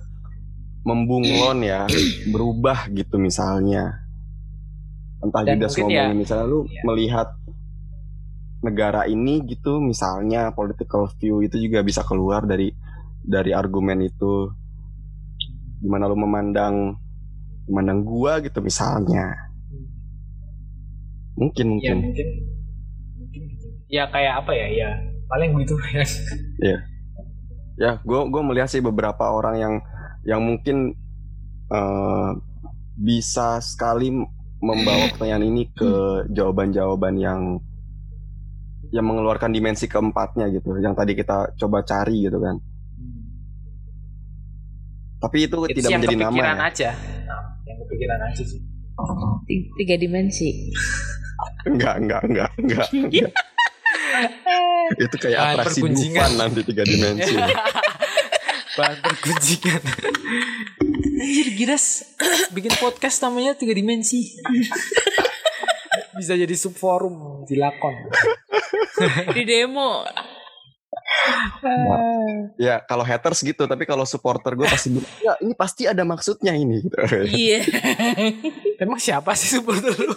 membunglon ya, berubah gitu misalnya. Entah Dan juga ngomongin ya- misalnya lu Iya. melihat negara ini gitu, misalnya political view itu juga bisa keluar dari dari argumen itu. Gimana lu memandang memandang gua gitu misalnya. Mungkin ya mungkin. mungkin. Mungkin gitu ya kayak apa ya? Ya paling gitu. Ya. Ya gue gue melihat sih beberapa orang yang yang mungkin eh, bisa sekali membawa pertanyaan ini ke jawaban-jawaban yang yang mengeluarkan dimensi keempatnya gitu. Yang tadi kita coba cari gitu kan. Tapi itu, itu tidak menjadi nama ya. aja yang kepikiran aja sih Ti- Tiga dimensi. enggak enggak enggak enggak, enggak. itu kayak Bahan atraksi. Dufan nanti tiga dimensi bahan pergunjingan anjir giras bikin podcast namanya tiga dimensi bisa jadi subforum di lakon Di demo. Ya kalau haters gitu tapi kalau supporter gue pasti bilang ya ini pasti ada maksudnya ini gitu. Iya. emang siapa sih supporter lu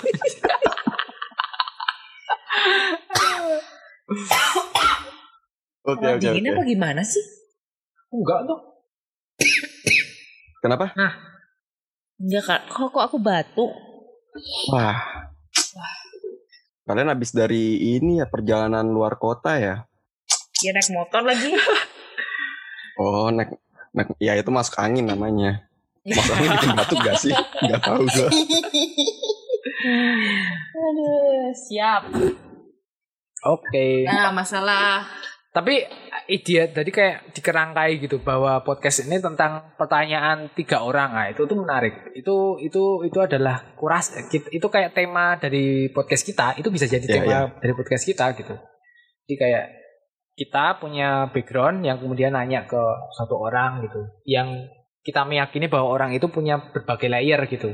oke oke oke apa gimana sih? enggak tuh kenapa Enggak kak. Kok kok aku batuk? Wah. Kalian habis dari ini ya perjalanan luar kota ya? Ya naik motor lagi. Oh, naik, naik ya itu masuk angin namanya. Masuk angin bikin batuk gak sih? Gak tahu gue. Aduh, siap. oke Nah, masalah Tapi ide tadi kayak dikerangkai gitu bahwa podcast ini tentang pertanyaan tiga orang. Nah, itu tuh menarik. Itu itu itu adalah kuras itu kayak tema dari podcast kita. Itu bisa jadi Iya, tema iya. dari podcast kita gitu. Jadi kayak kita punya background yang kemudian nanya ke satu orang gitu. Yang kita meyakini bahwa orang itu punya berbagai layer gitu.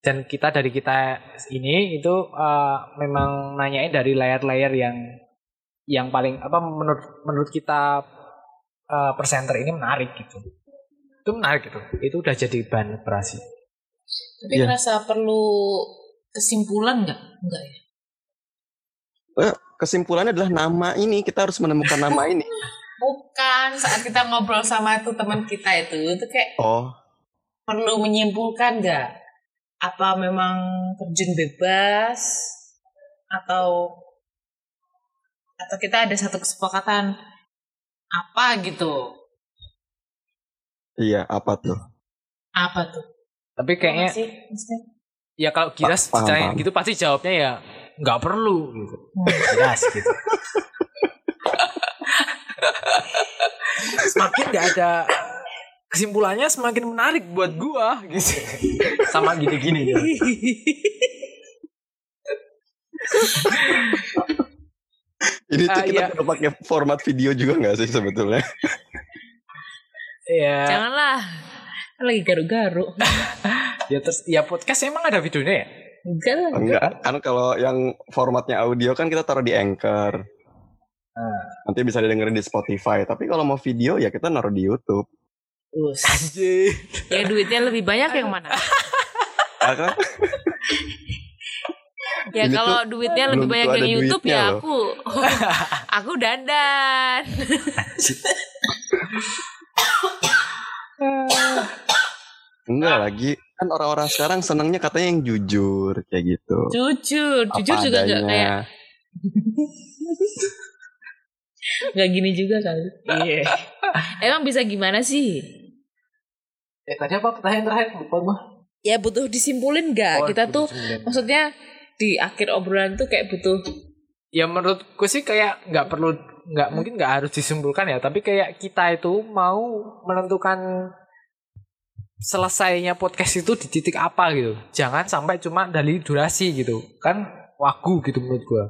Dan kita dari kita ini itu eh, memang nanyain dari layer-layer yang yang paling apa menurut menurut kita uh, presenter ini menarik gitu itu menarik gitu itu udah jadi bahan operasi Tapi Iya. ngerasa perlu kesimpulan nggak? Enggak ya? Kesimpulannya adalah nama ini. Kita harus menemukan nama ini. Bukan saat kita ngobrol sama tuh teman kita itu itu kayak Oh, perlu menyimpulkan nggak? Apa memang terjun bebas atau atau kita ada satu kesepakatan apa gitu? iya apa tuh? Apa tuh? tapi kayaknya Apa sih? Maksudnya? ya kalau ditanyain paham. gitu pasti jawabnya ya nggak perlu gitu Hmm. Giras gitu semakin nggak ada kesimpulannya semakin menarik buat gua gitu sama gini-gini ya. Ini tuh Ah, kita iya. perlu pakai format video juga nggak sih sebetulnya? ya Janganlah. Kan Lagi garuk-garuk. ya terus ya podcast emang ada videonya ya Enggak lah. Enggak, kan kalau yang formatnya audio kan kita taruh di Anchor. Ah. Nanti bisa didengerin di Spotify. Tapi kalau mau video ya kita naruh di YouTube. Us. anjir Yang duitnya lebih banyak yang mana? Ya kan? Ya Ini kalau duitnya lebih banyak yang YouTube duitnya ya loh. aku. aku dandan. Enggak lagi. Kan orang-orang sekarang senangnya katanya yang jujur kayak gitu. Jujur, jujur Apa juga nggak kayak nggak gini juga kali. Iya. Emang bisa gimana sih? eh tadi apa pertanyaan terakhir lupa gua Ya butuh disimpulin nggak? Oh, Kita tuh disimpulin. maksudnya di akhir obrolan tuh kayak butuh ya menurutku sih kayak nggak perlu nggak mungkin nggak harus disimpulkan ya tapi kayak kita itu mau menentukan selesainya podcast itu di titik apa gitu jangan sampai cuma dari durasi gitu kan wagu gitu menurut gua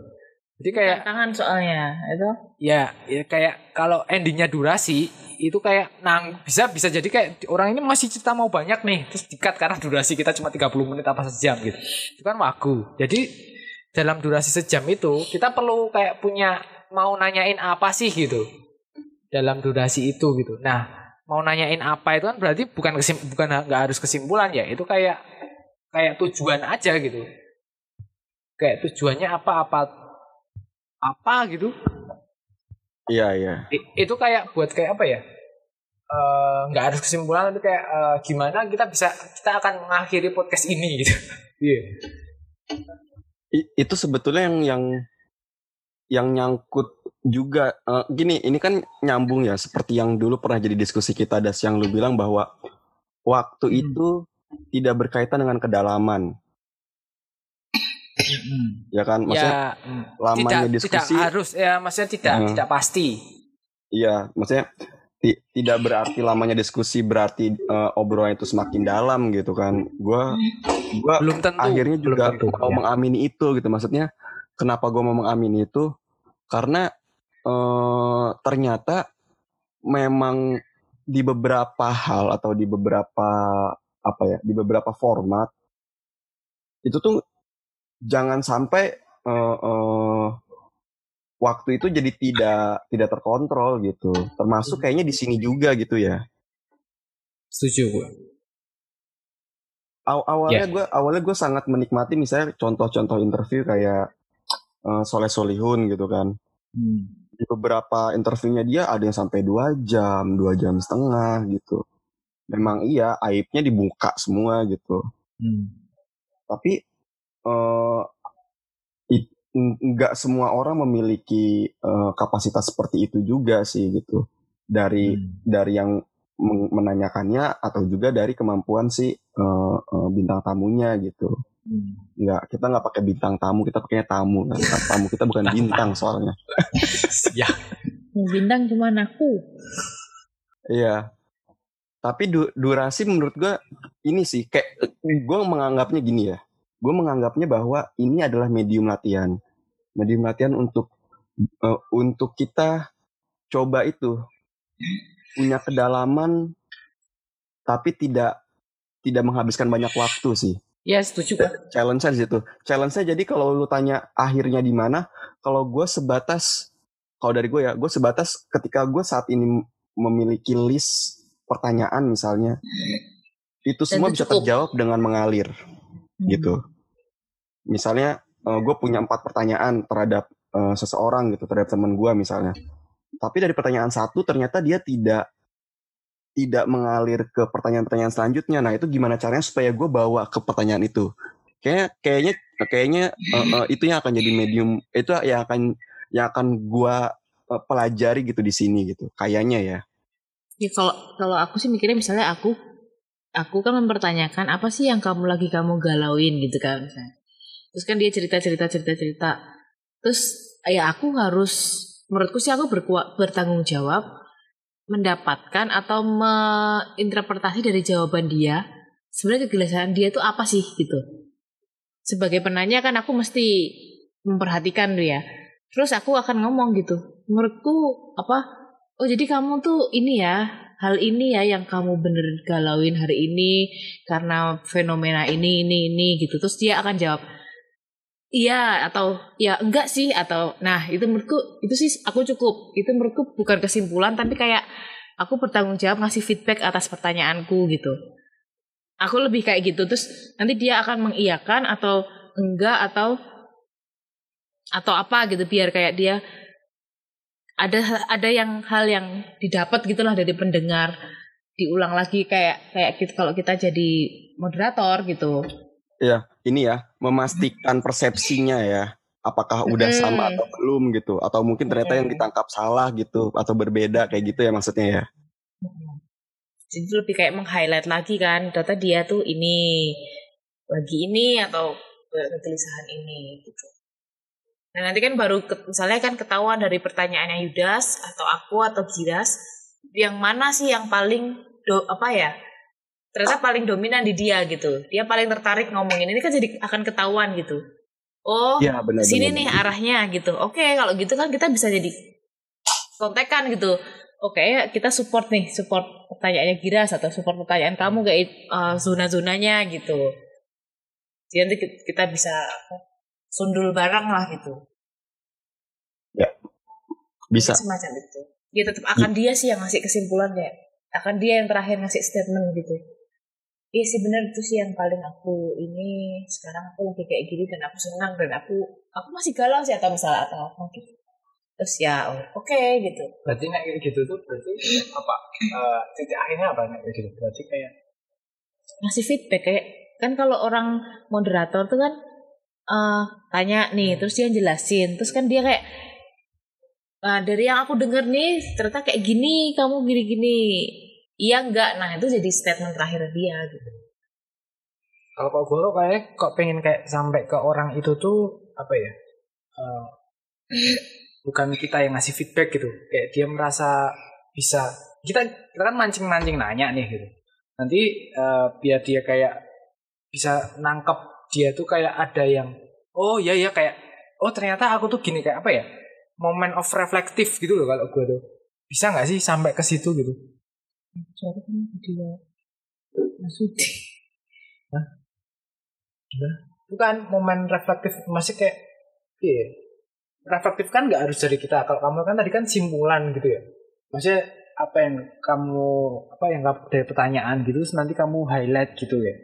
Jadi kayak tangan soalnya itu. ya, ya kayak kalau endingnya durasi itu kayak nang bisa bisa jadi kayak orang ini masih cerita mau banyak nih terus dikat karena durasi kita cuma 30 menit apa sejam gitu. Itu kan wagu. Jadi dalam durasi sejam itu kita perlu kayak punya mau nanyain apa sih gitu dalam durasi itu gitu. Nah, mau nanyain apa itu kan berarti bukan kesim, bukan nggak harus kesimpulan ya. Itu kayak kayak tujuan aja gitu. Kayak tujuannya apa apa apa gitu. Iya iya. I- itu kayak buat kayak apa ya? Eh, nggak harus kesimpulan tapi kayak eh, gimana kita bisa kita akan mengakhiri podcast ini gitu. Iya. I- itu sebetulnya yang yang yang nyangkut juga eh, gini ini kan nyambung ya seperti yang dulu pernah jadi diskusi kita das yang lu bilang bahwa waktu Hmm. itu tidak berkaitan dengan kedalaman ya kan maksudnya ya, lamanya tidak, diskusi tidak harus ya maksudnya tidak Hmm. tidak pasti. iya maksudnya ti- tidak berarti lamanya diskusi berarti eh, obrolan itu semakin dalam gitu kan gua gua Belum tentu. akhirnya belum juga tentu, mau ya. mengamini itu gitu maksudnya kenapa gue mau mengamini itu karena eh, ternyata memang di beberapa hal atau di beberapa apa ya di beberapa format itu tuh jangan sampai eh, eh, waktu itu jadi tidak tidak terkontrol gitu. Termasuk kayaknya di sini juga gitu ya. Setuju gue. Aw- awalnya gue awalnya gue sangat menikmati misalnya contoh-contoh interview kayak eh, Soleh Solihun gitu kan. Hmm. Di beberapa interviewnya dia ada yang sampai dua jam dua jam setengah gitu memang iya aibnya dibuka semua gitu Hmm. tapi nggak semua orang memiliki eh, kapasitas seperti itu juga sih gitu dari Hmm. dari yang men- menanyakannya atau juga dari kemampuan si eh, bintang tamunya gitu. Nggak kita nggak pakai bintang tamu kita pakai tamu. Kan tamu kita bukan bintang soalnya. Ya. Yang bintang cuma aku. iya. Tapi du- durasi menurut gua ini sih kayak gua menganggapnya gini ya. Gue menganggapnya bahwa ini adalah medium latihan. Medium latihan untuk eh, untuk kita coba itu. Punya kedalaman tapi tidak tidak menghabiskan banyak waktu sih Ya setuju Pak. challenge-nya di situ. Challenge-nya jadi kalau lu tanya akhirnya di mana, kalau gue sebatas, kalau dari gue ya, gue sebatas ketika gue saat ini memiliki list pertanyaan misalnya, itu semua itu bisa cukup. terjawab dengan mengalir gitu. Misalnya gue punya empat pertanyaan terhadap eh, seseorang gitu, terhadap teman gue misalnya. Tapi dari pertanyaan satu ternyata dia tidak tidak mengalir ke pertanyaan-pertanyaan selanjutnya. Nah itu gimana caranya supaya gue bawa ke pertanyaan itu? Kayaknya kayaknya kayaknya eh, eh, itu yang akan jadi medium itu yang akan yang akan gue eh, pelajari gitu di sini gitu. Kayaknya ya. Ya kalau kalau aku sih mikirnya misalnya aku aku kan mempertanyakan apa sih yang kamu lagi kamu galauin gitu kan misalnya. Terus kan dia cerita cerita cerita cerita. Terus ya aku harus menurutku sih aku berkua, bertanggung jawab mendapatkan atau menginterpretasi dari jawaban dia sebenarnya kegelisahan dia itu apa sih gitu. Sebagai penanya kan aku mesti memperhatikan ya. Terus aku akan ngomong gitu. Menurutku apa Oh jadi kamu tuh ini ya hal ini ya yang kamu bener galauin hari ini karena fenomena ini ini ini gitu terus dia akan jawab iya atau ya enggak sih atau nah itu menurutku itu sih aku cukup. Itu menurutku bukan kesimpulan tapi kayak aku bertanggung jawab ngasih feedback atas pertanyaanku gitu. Aku lebih kayak gitu terus nanti dia akan mengiyakan atau enggak atau atau apa gitu biar kayak dia ada ada yang hal yang didapat gitulah dari pendengar. Diulang lagi kayak kayak gitu kalau kita jadi moderator gitu Ini ya memastikan persepsinya ya. Apakah udah Mm-mm. sama atau belum gitu? Atau mungkin ternyata yang Mm-mm. ditangkap salah gitu atau berbeda kayak gitu ya maksudnya ya. jadi lebih kayak meng-highlight lagi kan data dia tuh ini lagi ini atau kegelisahan ini gitu nah nanti kan baru ke- misalnya kan ketahuan dari pertanyaannya Yudas atau aku atau Giras yang mana sih yang paling do, apa ya ternyata paling dominan di dia gitu dia paling tertarik ngomongin ini kan jadi akan ketahuan gitu oh Iya benar. sini benar. nih arahnya gitu. Oke, kalau gitu kan kita bisa jadi kontekan gitu. Oke, kita support nih, support pertanyaannya Giras atau support pertanyaan kamu kayak uh, zona-zonanya gitu. Jadi nanti ki- kita bisa sundul bareng lah gitu. Bisa. Semacam itu. Ya tetap akan dia sih yang ngasih kesimpulan ya. Akan dia yang terakhir ngasih statement gitu. Iya sih benar itu sih yang paling aku ini sekarang aku lagi kayak gini dan aku senang dan aku aku masih galau sih atau misalnya atau apa gitu. Terus ya oke gitu. Berarti nek kayak gitu tuh berarti apa? Titik akhirnya apa nek kayak gitu? Berarti kayak Ngasih feedback kayak kan kalau orang moderator tuh kan eh tanya nih terus dia jelasin terus kan dia kayak "Ah, dari yang aku denger nih ternyata kayak gini kamu gini-gini iya enggak nah itu jadi statement terakhir dia gitu kalau kok gue kayak kok pengen kayak sampai ke orang itu tuh apa ya? Eh, bukan kita yang ngasih feedback gitu. Kayak dia merasa bisa kita kita kan mancing-mancing nanya nih gitu. Nanti eh, biar dia kayak bisa nangkep dia tuh kayak ada yang oh iya ya kayak oh ternyata aku tuh gini kayak apa ya? Moment of reflektif gitu loh kalau gue tuh. Bisa nggak sih sampai ke situ gitu? Suara kan dia maksudnya bukan momen reflektif masih kayak iya. Reflektif kan nggak harus dari kita. Kalau kamu kan tadi kan simpulan gitu ya. Maksudnya apa yang kamu apa yang kamu dari pertanyaan gitu terus nanti kamu highlight gitu ya.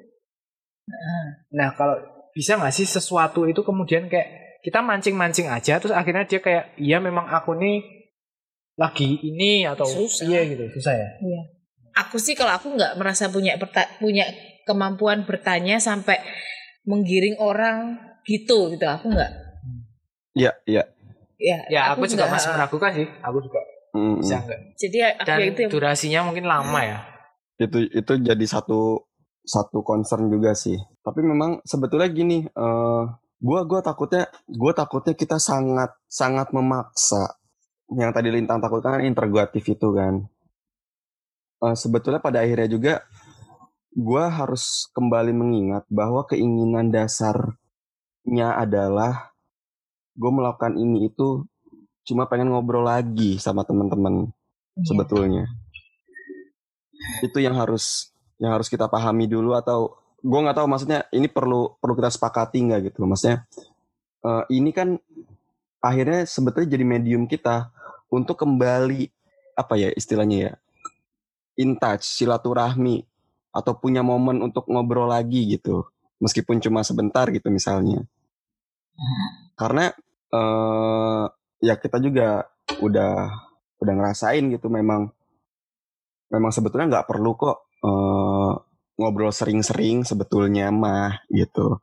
Nah kalau bisa nggak sih sesuatu itu kemudian kayak kita mancing-mancing aja terus akhirnya dia kayak iya memang aku nih lagi ini atau Susah. iya gitu. Susah ya aku sih kalau aku nggak merasa punya punya kemampuan bertanya sampai menggiring orang gitu gitu aku nggak Iya iya. ya ya aku, juga nggak- masih meragukan sih aku juga Mm, bisa mm. nggak jadi aku dan itu yang durasinya mungkin lama ya Itu itu jadi satu satu concern juga sih. Tapi memang sebetulnya gini, eh gua gua takutnya gua takutnya kita sangat sangat memaksa. Yang tadi Lintang takutkan kan interrogatif itu kan. Eh, sebetulnya pada akhirnya juga gua harus kembali mengingat bahwa keinginan dasarnya adalah gue melakukan ini itu cuma pengen ngobrol lagi sama teman-teman sebetulnya. Itu yang harus yang harus kita pahami dulu atau gue nggak tahu maksudnya ini perlu perlu kita sepakati nggak gitu? Maksudnya eh, ini kan akhirnya sebetulnya jadi medium kita untuk kembali apa ya istilahnya ya in touch silaturahmi atau punya momen untuk ngobrol lagi gitu. Meskipun cuma sebentar gitu misalnya. Karena eh ya kita juga udah udah ngerasain gitu memang memang sebetulnya nggak perlu kok eh, ngobrol sering-sering sebetulnya mah gitu.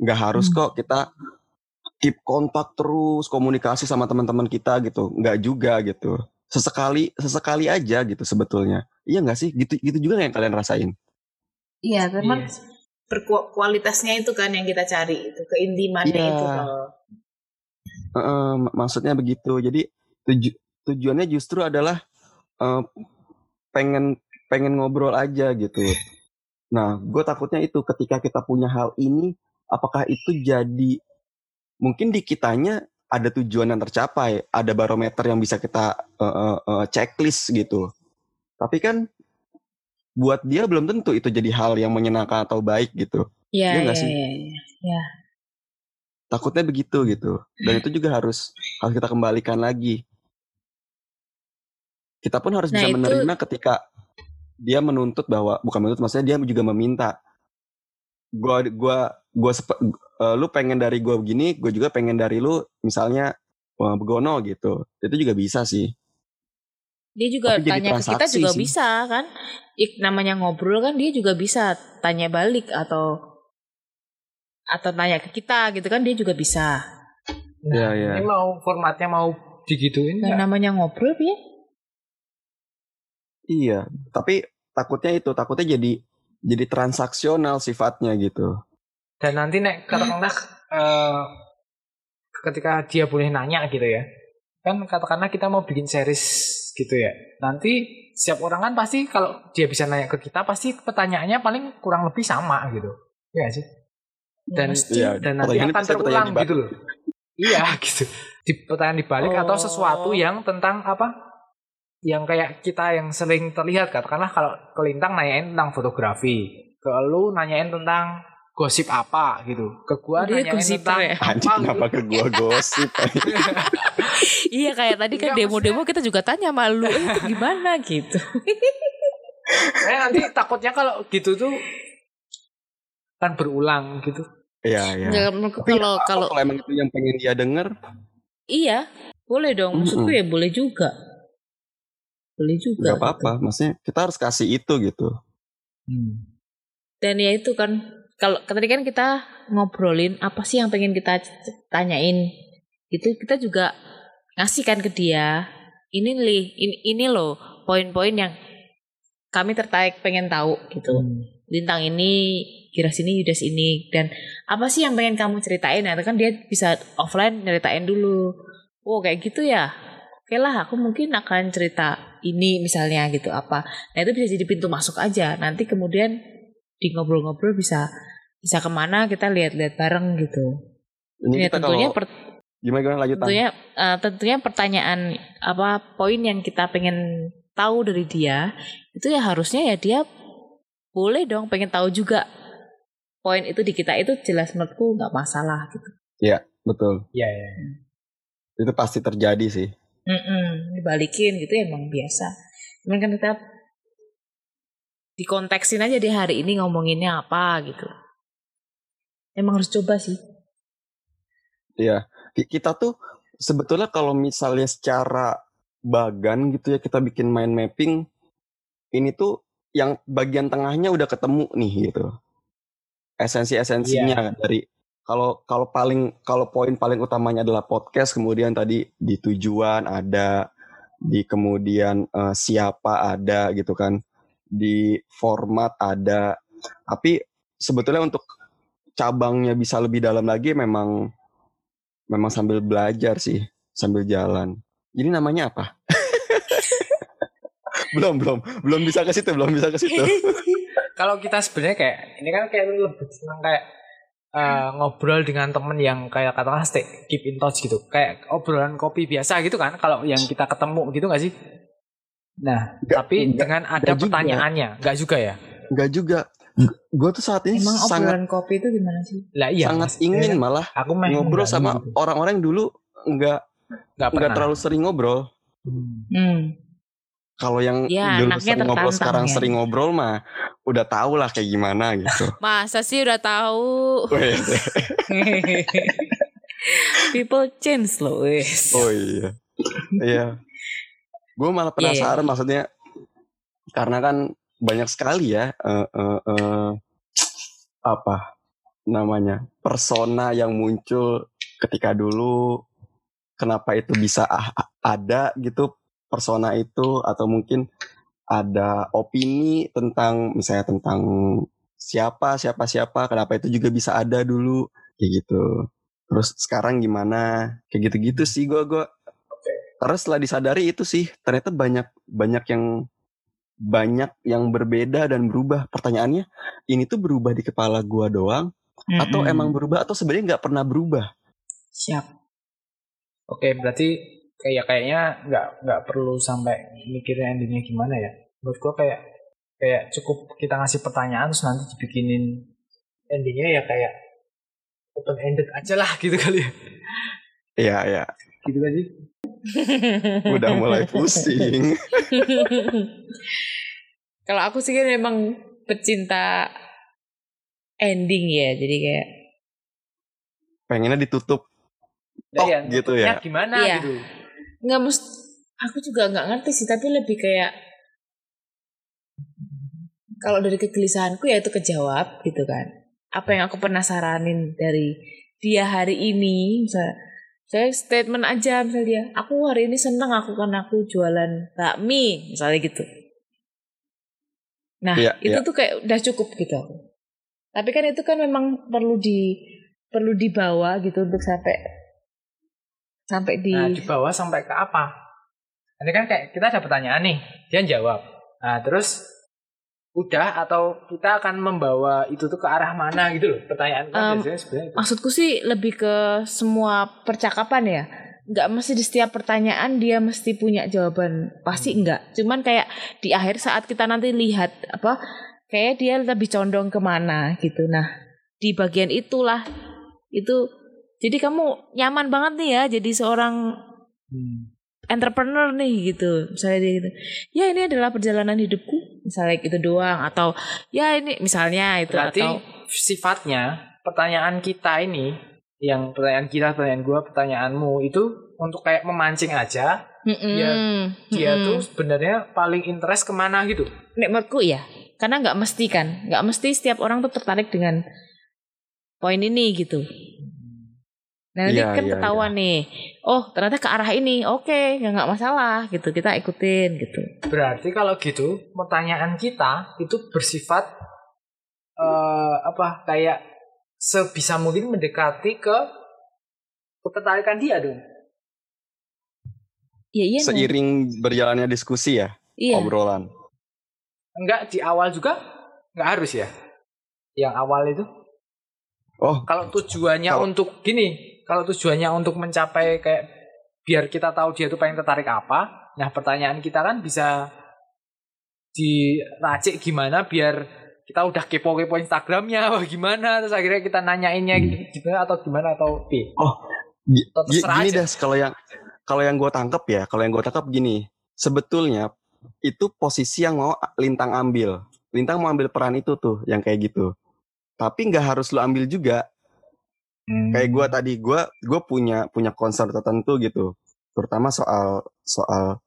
Nggak harus Hmm. kok kita keep kontak terus komunikasi sama teman-teman kita gitu. Nggak juga gitu. Sesekali sesekali aja gitu sebetulnya iya nggak sih gitu gitu juga yang kalian rasain iya teman Iya. berkualitasnya itu kan yang kita cari itu keintimannya Iya. itu kalau Heeh, mak- maksudnya begitu. Jadi tuju- tujuannya justru adalah eh, pengen pengen ngobrol aja gitu. Nah, gue takutnya itu ketika kita punya hal ini, apakah itu jadi mungkin di kitanya ada tujuan yang tercapai, ada barometer yang bisa kita eh, checklist gitu. Tapi kan buat dia belum tentu itu jadi hal yang menyenangkan atau baik gitu. Iya, Iya iya, sih? iya, iya. Takutnya begitu gitu. Dan itu juga harus harus kita kembalikan lagi. Kita pun harus Nah, bisa itu- menerima ketika dia menuntut bahwa bukan menuntut maksudnya dia juga meminta. Gua gua gua sepe- eh, lu pengen dari gua begini, gua juga pengen dari lu misalnya eh, begono gitu. Itu juga bisa sih. Dia juga Tapi tanya ke kita juga sih. bisa kan. Ik, namanya ngobrol kan dia juga bisa tanya balik atau atau tanya ke kita gitu kan dia juga bisa. Nah, Iya, iya. Ini mau formatnya mau digituin Nah, nggak? namanya ngobrol ya. Iya, tapi takutnya itu, takutnya jadi jadi transaksional sifatnya gitu. Dan nanti nek katakanlah eh, ketika dia boleh nanya gitu ya. Kan katakanlah kita mau bikin series gitu ya. Nanti setiap orang kan pasti kalau dia bisa nanya ke kita pasti pertanyaannya paling kurang lebih sama gitu. Iya sih? dan Mesti. Iya, dan nanti akan terulang gitu loh. iya gitu. Di pertanyaan dibalik atau Oh. sesuatu yang tentang apa? Yang kayak kita yang sering terlihat katakanlah kalau ke Lintang nanyain tentang fotografi, ke lu nanyain tentang gosip apa gitu. Ke gua Oh, dia nanyain gosip tentang ya? Anjing apa kenapa gitu. ke gua gosip? Iya kayak tadi kan demo-demo kita juga tanya malu eh, itu gimana gitu. Saya nanti takutnya kalau gitu tuh kan berulang gitu. Iya, iya. Nggak, kalau apa kalau kalau emang itu yang pengen dia denger, iya boleh dong. Maksudku ya boleh juga. Boleh juga. nggak apa-apa. Maksudnya kita harus kasih itu gitu. Dan ya itu kan kalau tadi kan kita ngobrolin apa sih yang pengen kita tanyain. Itu kita juga ngasihkan ke dia. Ini nih, ini, ini loh poin-poin yang kami tertarik pengen tahu gitu. Lintang ini, kira sini, Yudas ini dan apa sih yang pengen kamu ceritain? Nah, kan dia bisa offline ceritain dulu. Oh, kayak gitu ya. Oke lah, aku mungkin akan cerita ini misalnya gitu apa. Nah itu bisa jadi pintu masuk aja. Nanti kemudian di ngobrol-ngobrol bisa bisa ke mana kita lihat-lihat bareng gitu. Ini Ya, kita tentunya kalau per- gimana gimana lanjutan. tentunya eh, tentunya pertanyaan apa poin yang kita pengen tahu dari dia itu ya harusnya ya dia boleh dong pengen tahu juga poin itu di kita itu jelas menurutku nggak masalah gitu. Betul. Iya, iya. Itu pasti terjadi sih. Mm-mm, dibalikin gitu emang biasa. Cuman kan kita dikonteksin aja di hari ini ngomonginnya apa gitu. Emang harus coba sih. Iya. Ki- Kita tuh sebetulnya kalau misalnya secara bagan gitu ya kita bikin mind mapping ini tuh yang bagian tengahnya udah ketemu nih gitu. Esensi-esensinya dari kalau kalau paling kalau poin paling utamanya adalah podcast kemudian tadi di tujuan ada di kemudian eh, siapa ada gitu kan di format ada tapi sebetulnya untuk cabangnya bisa lebih dalam lagi memang memang sambil belajar sih sambil jalan ini namanya apa belum belum belum bisa ke situ belum bisa ke situ Kalau kita sebenarnya kayak ini kan kayak lebih senang kayak eh, ngobrol dengan temen yang kayak katakanlah stay keep in touch gitu. Kayak obrolan kopi biasa gitu kan kalau yang kita ketemu gitu gak sih? Nah, Nggak- tapi nggak- dengan ada juga. pertanyaannya, nggak juga ya? nggak juga gue tuh saat ini Emang sangat obrolan kopi itu gimana sih? Lah iya, sangat ingin kan malah aku main ngobrol sama gitu. orang-orang yang dulu nggak nggak terlalu sering ngobrol Hmm. kalau yang Ya, dulu sering ngobrol sekarang ya. sering ngobrol mah udah tau lah kayak gimana gitu Masa sih udah tahu? People change loh, wes. oh iya iya gue malah Iya, penasaran maksudnya karena kan banyak sekali ya eh, eh, eh, apa namanya persona yang muncul ketika dulu kenapa itu bisa a- a- ada gitu persona itu atau mungkin ada opini tentang misalnya tentang siapa siapa siapa kenapa itu juga bisa ada dulu kayak gitu. Terus sekarang gimana? Kayak gitu-gitu sih gue gue karena setelah disadari itu sih ternyata banyak banyak yang banyak yang berbeda dan berubah pertanyaannya ini tuh berubah di kepala gua doang atau Mm-mm. emang berubah atau sebenarnya nggak pernah berubah siap? Oke, berarti kayak kayaknya nggak nggak perlu sampai mikirin endingnya gimana ya. Menurut gua kayak kayak cukup kita ngasih pertanyaan terus nanti dibikinin endingnya ya kayak open ended aja lah gitu kali ya. iya iya Gitu kan sih. Udah mulai pusing Kalau aku sih kan memang pecinta ending ya, jadi kayak pengennya ditutup Nah, Tok ya, gitu ya. Gimana Iya. gitu. nggak must aku juga nggak ngerti sih tapi lebih kayak kalau dari kegelisahanku ya itu kejawab gitu kan apa yang aku penasaranin dari dia hari ini misalnya saya statement aja misalnya dia aku hari ini seneng aku karena aku jualan bakmi misalnya gitu nah Iya, itu iya. tuh kayak udah cukup gitu aku tapi kan itu kan memang perlu di perlu dibawa gitu untuk sampai sampai di Nah, di bawah sampai ke apa? Ini kan kayak kita ada pertanyaan nih, dia jawab. Nah, terus udah atau kita akan membawa itu tuh ke arah mana gitu loh pertanyaan Um, biasanya sebenarnya itu. Maksudku sih lebih ke semua percakapan ya. Nggak mesti di setiap pertanyaan dia mesti punya jawaban. Pasti enggak. Cuman kayak di akhir saat kita nanti lihat apa kayak dia lebih condong ke mana gitu. Nah di bagian itulah itu jadi kamu nyaman banget nih ya jadi seorang Hmm. entrepreneur nih gitu misalnya dia gitu ya ini adalah perjalanan hidupku misalnya gitu doang atau ya ini misalnya itu Berarti atau sifatnya pertanyaan kita ini yang pertanyaan kita, pertanyaan gua, pertanyaanmu itu untuk kayak memancing aja. Mm-mm, Dia- Dia mm-mm. tuh sebenarnya paling interest ke mana gitu. Menurutku ya karena nggak mesti kan nggak mesti setiap orang tuh tertarik dengan poin ini gitu nah nanti Iya, kan iya, ketahuan nih oh ternyata ke arah ini oke ya nggak masalah gitu kita ikutin gitu Berarti kalau gitu pertanyaan kita itu bersifat eh apa kayak sebisa mungkin mendekati ke ketertarikan dia dong. iya iya. Seiring berjalannya diskusi ya, iya obrolan. Enggak di awal juga nggak harus ya. Yang awal itu Oh, kalau tujuannya Kalau- untuk gini, kalau tujuannya untuk mencapai kayak biar kita tahu dia tuh pengen tertarik apa. Nah, pertanyaan kita kan bisa diracik gimana biar kita udah kepo-kepo Instagramnya apa gimana terus akhirnya kita nanyainnya gitu atau gimana atau P. terserah gini dah kalau yang kalau yang gue tangkap ya, kalau yang gue tangkap gini, sebetulnya itu posisi yang mau Lintang ambil. Lintang mau ambil peran itu tuh, yang kayak gitu. Tapi nggak harus lu ambil juga. Kayak gue tadi, gue gue punya punya concern tertentu gitu, terutama soal soal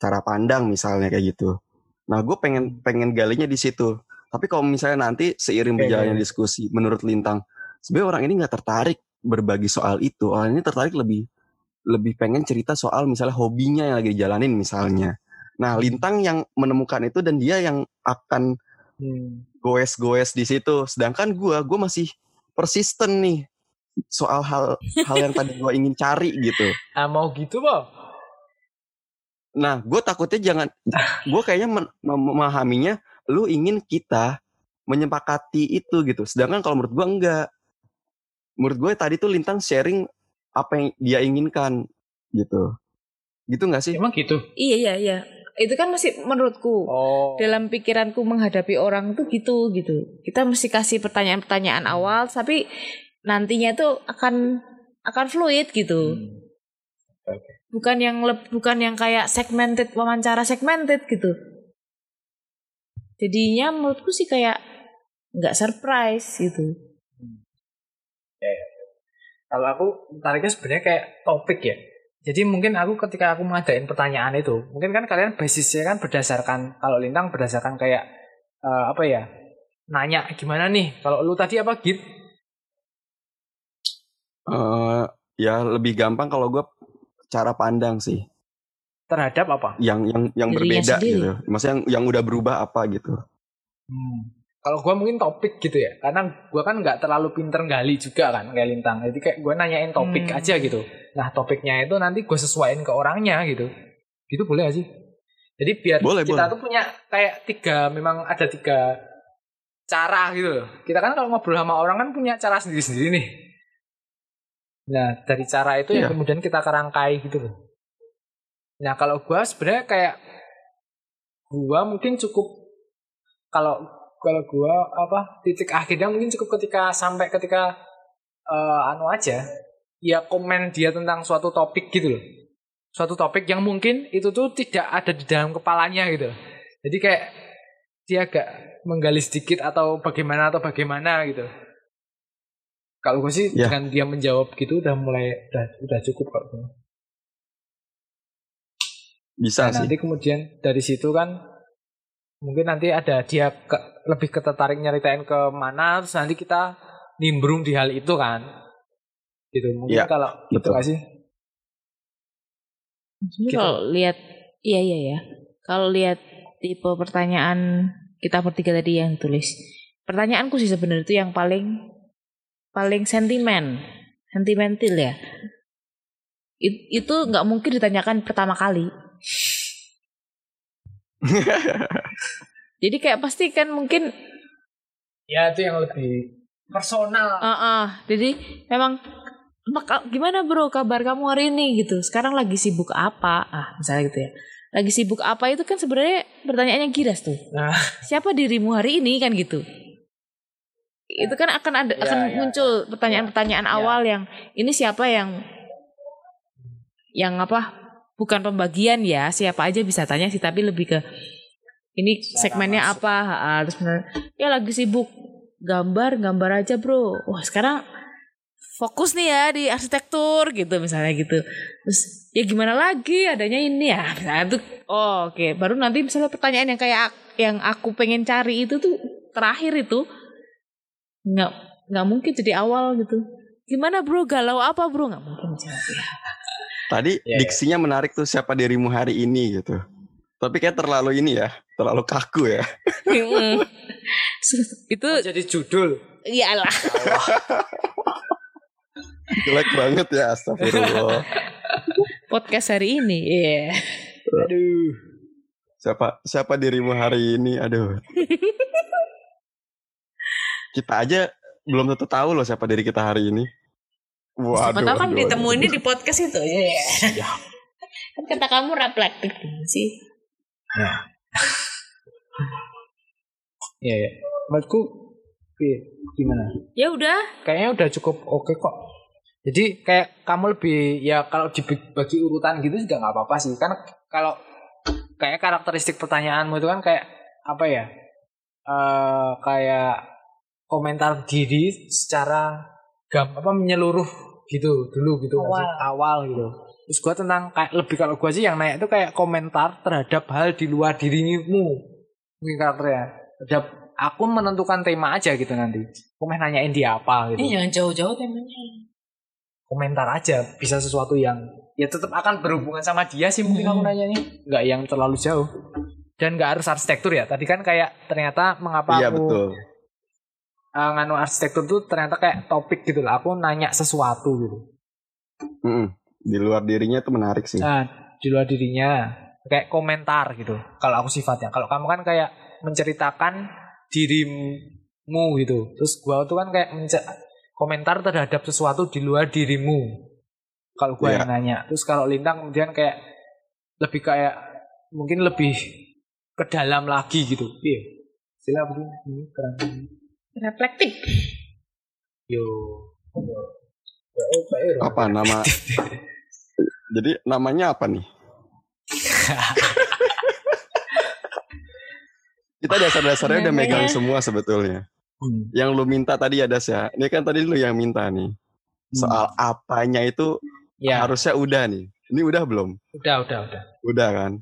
cara pandang misalnya kayak gitu. Nah, gue pengen pengen galinya di situ. Tapi kalau misalnya nanti seiring berjalannya diskusi, menurut Lintang, sebenarnya orang ini nggak tertarik berbagi soal itu. Orang ini tertarik lebih lebih pengen cerita soal misalnya hobinya yang lagi dijalanin misalnya. Nah, Lintang yang menemukan itu dan dia yang akan Hmm. goes-goes di situ. Sedangkan gua, gua masih persisten nih soal hal hal yang tadi gua ingin cari gitu. Ah, mau gitu, Bo? Nah, gue takutnya jangan, gue kayaknya memahaminya, lu ingin kita menyepakati itu gitu. Sedangkan kalau menurut gue enggak. Menurut gue tadi tuh Lintang sharing apa yang dia inginkan gitu. Gitu nggak sih? Emang gitu? iya iya iya itu kan masih menurutku Oh. dalam pikiranku menghadapi orang tuh gitu gitu kita mesti kasih pertanyaan-pertanyaan awal tapi nantinya itu akan akan fluid gitu Hmm. bukan yang leb- bukan yang kayak segmented wawancara segmented gitu jadinya menurutku sih kayak nggak surprise gitu Kalau aku tariknya sebenarnya kayak topik ya. Jadi mungkin aku ketika aku ngadain pertanyaan itu, mungkin kan kalian basisnya kan berdasarkan kalau lintang berdasarkan kayak eh, apa ya? Nanya gimana nih? Kalau lu tadi apa git? Eh, ya lebih gampang kalau gue cara pandang sih. Terhadap apa? Yang yang yang Dirinya berbeda sendiri. gitu. Maksudnya yang yang udah berubah apa gitu. Hmm. Kalau gua mungkin topik gitu ya, karena gua kan nggak terlalu pinter gali juga kan kayak lintang. Jadi kayak gua nanyain topik Hmm. aja gitu. Nah topiknya itu nanti gue sesuaiin ke orangnya gitu. Gitu boleh gak sih? Jadi biar Boleh, kita boleh. tuh punya kayak tiga, memang ada tiga cara gitu loh. Kita kan kalau ngobrol sama orang kan punya cara sendiri-sendiri nih. Nah dari cara itu yang Iya. kemudian kita kerangkai gitu loh. Nah kalau gua sebenarnya kayak gua mungkin cukup kalau kalau gua apa titik akhirnya mungkin cukup ketika sampai ketika eh, anu aja ya komen dia tentang suatu topik gitu loh suatu topik yang mungkin itu tuh tidak ada di dalam kepalanya gitu jadi kayak dia agak menggali sedikit atau bagaimana atau bagaimana gitu kalau gue sih Ya. dengan dia menjawab gitu udah mulai udah udah cukup kok Bisa Nah, sih. nanti kemudian dari situ kan mungkin nanti ada dia ke- lebih ketertarik nyeritain ke mana terus nanti kita nimbrung di hal itu kan gitu mungkin Iya, kalau gitu betul. gak sih Gitu. kalau lihat iya iya ya. Kalau lihat tipe pertanyaan kita bertiga tadi yang tulis. Pertanyaanku sih sebenarnya itu yang paling paling sentimen, sentimental ya. It- itu nggak mungkin ditanyakan pertama kali. Jadi kayak pasti kan mungkin Ya itu yang lebih personal. Ah, ah. jadi memang "Mak, gimana bro kabar kamu hari ini gitu. Sekarang lagi sibuk apa? Ah, misalnya gitu ya. Lagi sibuk apa itu kan sebenarnya pertanyaannya giras tuh. Nah, Siapa dirimu hari ini kan gitu. Itu kan akan ada Ya, akan ya, muncul pertanyaan-pertanyaan Ya. awal yang ini siapa yang yang apa? Bukan pembagian ya, siapa aja bisa tanya sih tapi lebih ke ini segmennya masuk. apa? Terus bener, ya lagi sibuk gambar, gambar aja, Bro. Wah, sekarang fokus nih ya di arsitektur gitu misalnya gitu. Terus ya gimana lagi adanya ini ya. Misalnya tuh oh, oke, baru nanti misalnya pertanyaan yang kayak ak- yang aku pengen cari itu tuh terakhir itu nggak nggak mungkin jadi awal gitu. Gimana bro galau apa bro nggak mungkin jawab ya. Tadi Iya, iya. diksinya menarik tuh siapa dirimu hari ini gitu. Tapi kayak terlalu ini ya, terlalu kaku ya. Mm. itu jadi judul. iyalah Jelek banget ya, astagfirullah. podcast hari ini. Iya. Aduh. Siapa siapa dirimu hari ini? Aduh. Kita aja belum tentu tahu loh siapa diri kita hari ini. Waduh. Siapa tahu kan ditemuinnya di podcast itu. Iya. kan kata kamu reflektif sih. Iya, ya. Menurutku iya, gimana? Ya udah. Kayaknya udah cukup oke kok. Jadi kayak kamu lebih ya kalau dibagi urutan gitu juga nggak apa-apa sih. Kan kalau kayak karakteristik pertanyaanmu itu kan kayak apa ya? eh kayak komentar diri secara gam apa menyeluruh gitu dulu gitu sih? awal gitu. Terus gua tentang kayak lebih kalau gua sih yang nanya itu kayak komentar terhadap hal di luar dirimu mungkin karakternya terhadap aku menentukan tema aja gitu nanti. Aku main nanyain dia apa gitu Ini jangan jauh-jauh temanya. komentar aja bisa sesuatu yang ya tetap akan berhubungan sama dia sih mungkin Hmm. aku nanyanya nggak yang terlalu jauh dan nggak harus arsitektur ya tadi kan kayak ternyata mengapa Iya aku betul. Uh, nganu arsitektur tuh ternyata kayak topik gitu lah aku nanya sesuatu gitu. Mm-mm. Di luar dirinya itu menarik sih. nah di luar dirinya. Kayak komentar gitu kalau aku sifatnya. Kalau kamu kan kayak menceritakan dirimu gitu. Terus gua tuh kan kayak mence- komentar terhadap sesuatu di luar dirimu. Kalau gua Iya. yang nanya. Terus kalau lintang kemudian kayak lebih kayak mungkin lebih ke dalam lagi gitu. Iya. Sila begini ini keren Reflektif. yo Ya. Apa nama? Jadi namanya apa nih? Kita dasar-dasarnya udah megang semua sebetulnya. Hmm. Yang lu minta tadi ada ya. Ini kan tadi lu yang minta nih. Soal apanya itu ya harusnya udah nih. Ini udah belum? udah udah udah Udah kan?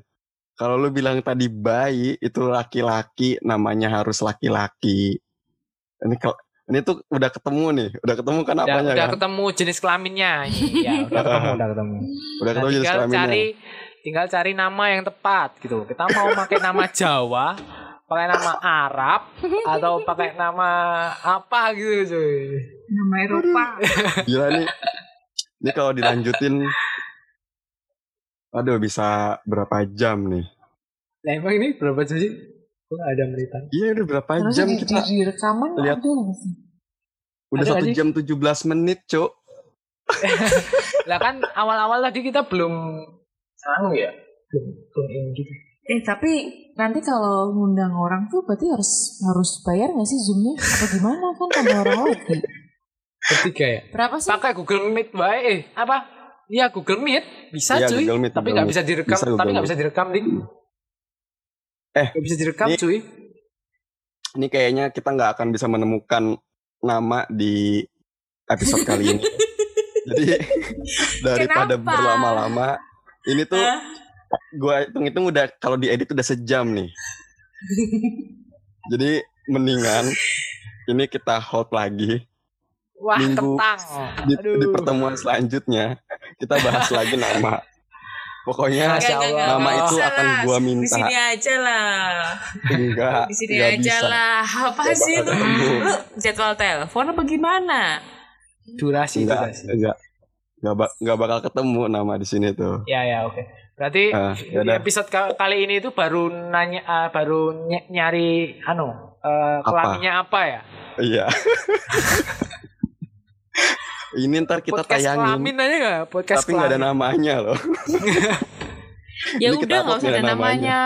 Kalau lu bilang tadi bayi itu laki-laki namanya harus laki-laki. Ini ini tuh udah ketemu nih, udah ketemu kan udah, apanya udah kan? ketemu jenis kelaminnya ya udah ketemu udah ketemu Udah Nah, ketemu jenis tinggal kelaminnya. cari tinggal cari nama yang tepat gitu. Kita mau pakai nama Jawa, pakai nama Arab atau pakai nama apa gitu cuy. Nama Eropa. Gila nih. Ini kalau dilanjutin Aduh bisa berapa jam nih? Nah emang ini berapa jam sih? Gue ada menitan. Iya udah berapa Terus jam di, kita? di, di rekaman lihat. ada nggak sih? Udah satu jam 17 menit, Cok. Lah kan awal-awal tadi kita belum anu ya, belum belum gitu. Eh tapi nanti kalau ngundang orang tuh berarti harus harus bayar nggak sih zoomnya? Apa gimana kan tambah orang lagi? Ketiga ya. Berapa sih? Pakai Google Meet baik. Eh apa? Iya Google Meet bisa Iya, cuy. Google Meet, tapi nggak bisa direkam. Bisa tapi nggak bisa direkam dik. Eh, Nggak bisa direkam ini- cuy. Ini kayaknya kita nggak akan bisa menemukan nama di episode kali ini. Jadi daripada Kenapa? berlama-lama, ini tuh Hah? gua hitung-hitung udah kalau diedit udah sejam nih. Jadi mendingan ini kita hold lagi Wah Minggu- kentang. di, Aduh. di pertemuan selanjutnya kita bahas lagi nama. Pokoknya Masya Nggak, nggak, Allah. nggak, nama itu akan gua Di minta. sini aja lah. Enggak, Di sini enggak aja bisa. lah. Apa Nggak sih lu? Lu jadwal telepon apa gimana? Durasi Enggak, durasi. enggak. Enggak, ba- enggak bakal ketemu nama di sini tuh. Ya ya oke. Berarti Ah, di yaudah. episode ka- kali ini itu baru nanya ah, baru ny- nyari anu eh, kelaminnya apa ya? Iya. Ini ntar kita Podcast tayangin, kelamin aja nggak? Podcast tapi nggak ada namanya loh. Ya kita udah nggak usah ada ada namanya.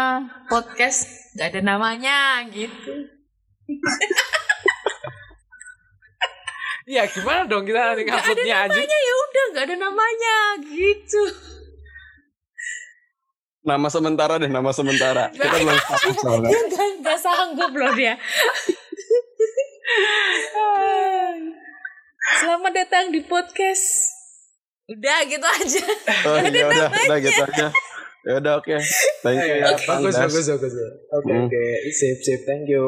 Podcast nggak ada namanya gitu. Iya gimana dong kita nanti nguploadnya aja? namanya ya udah nggak ada namanya gitu. Nama sementara deh, nama sementara. Kita belum status soalnya. Nggak nggak sanggup loh dia. Selamat datang di podcast. Udah gitu aja. Oh iya udah, udah gitu aja. Ya udah oke. Thank you ya. Bagus, Andas. bagus, bagus. Oke, Hmm. oke. Sip, sip. Thank you.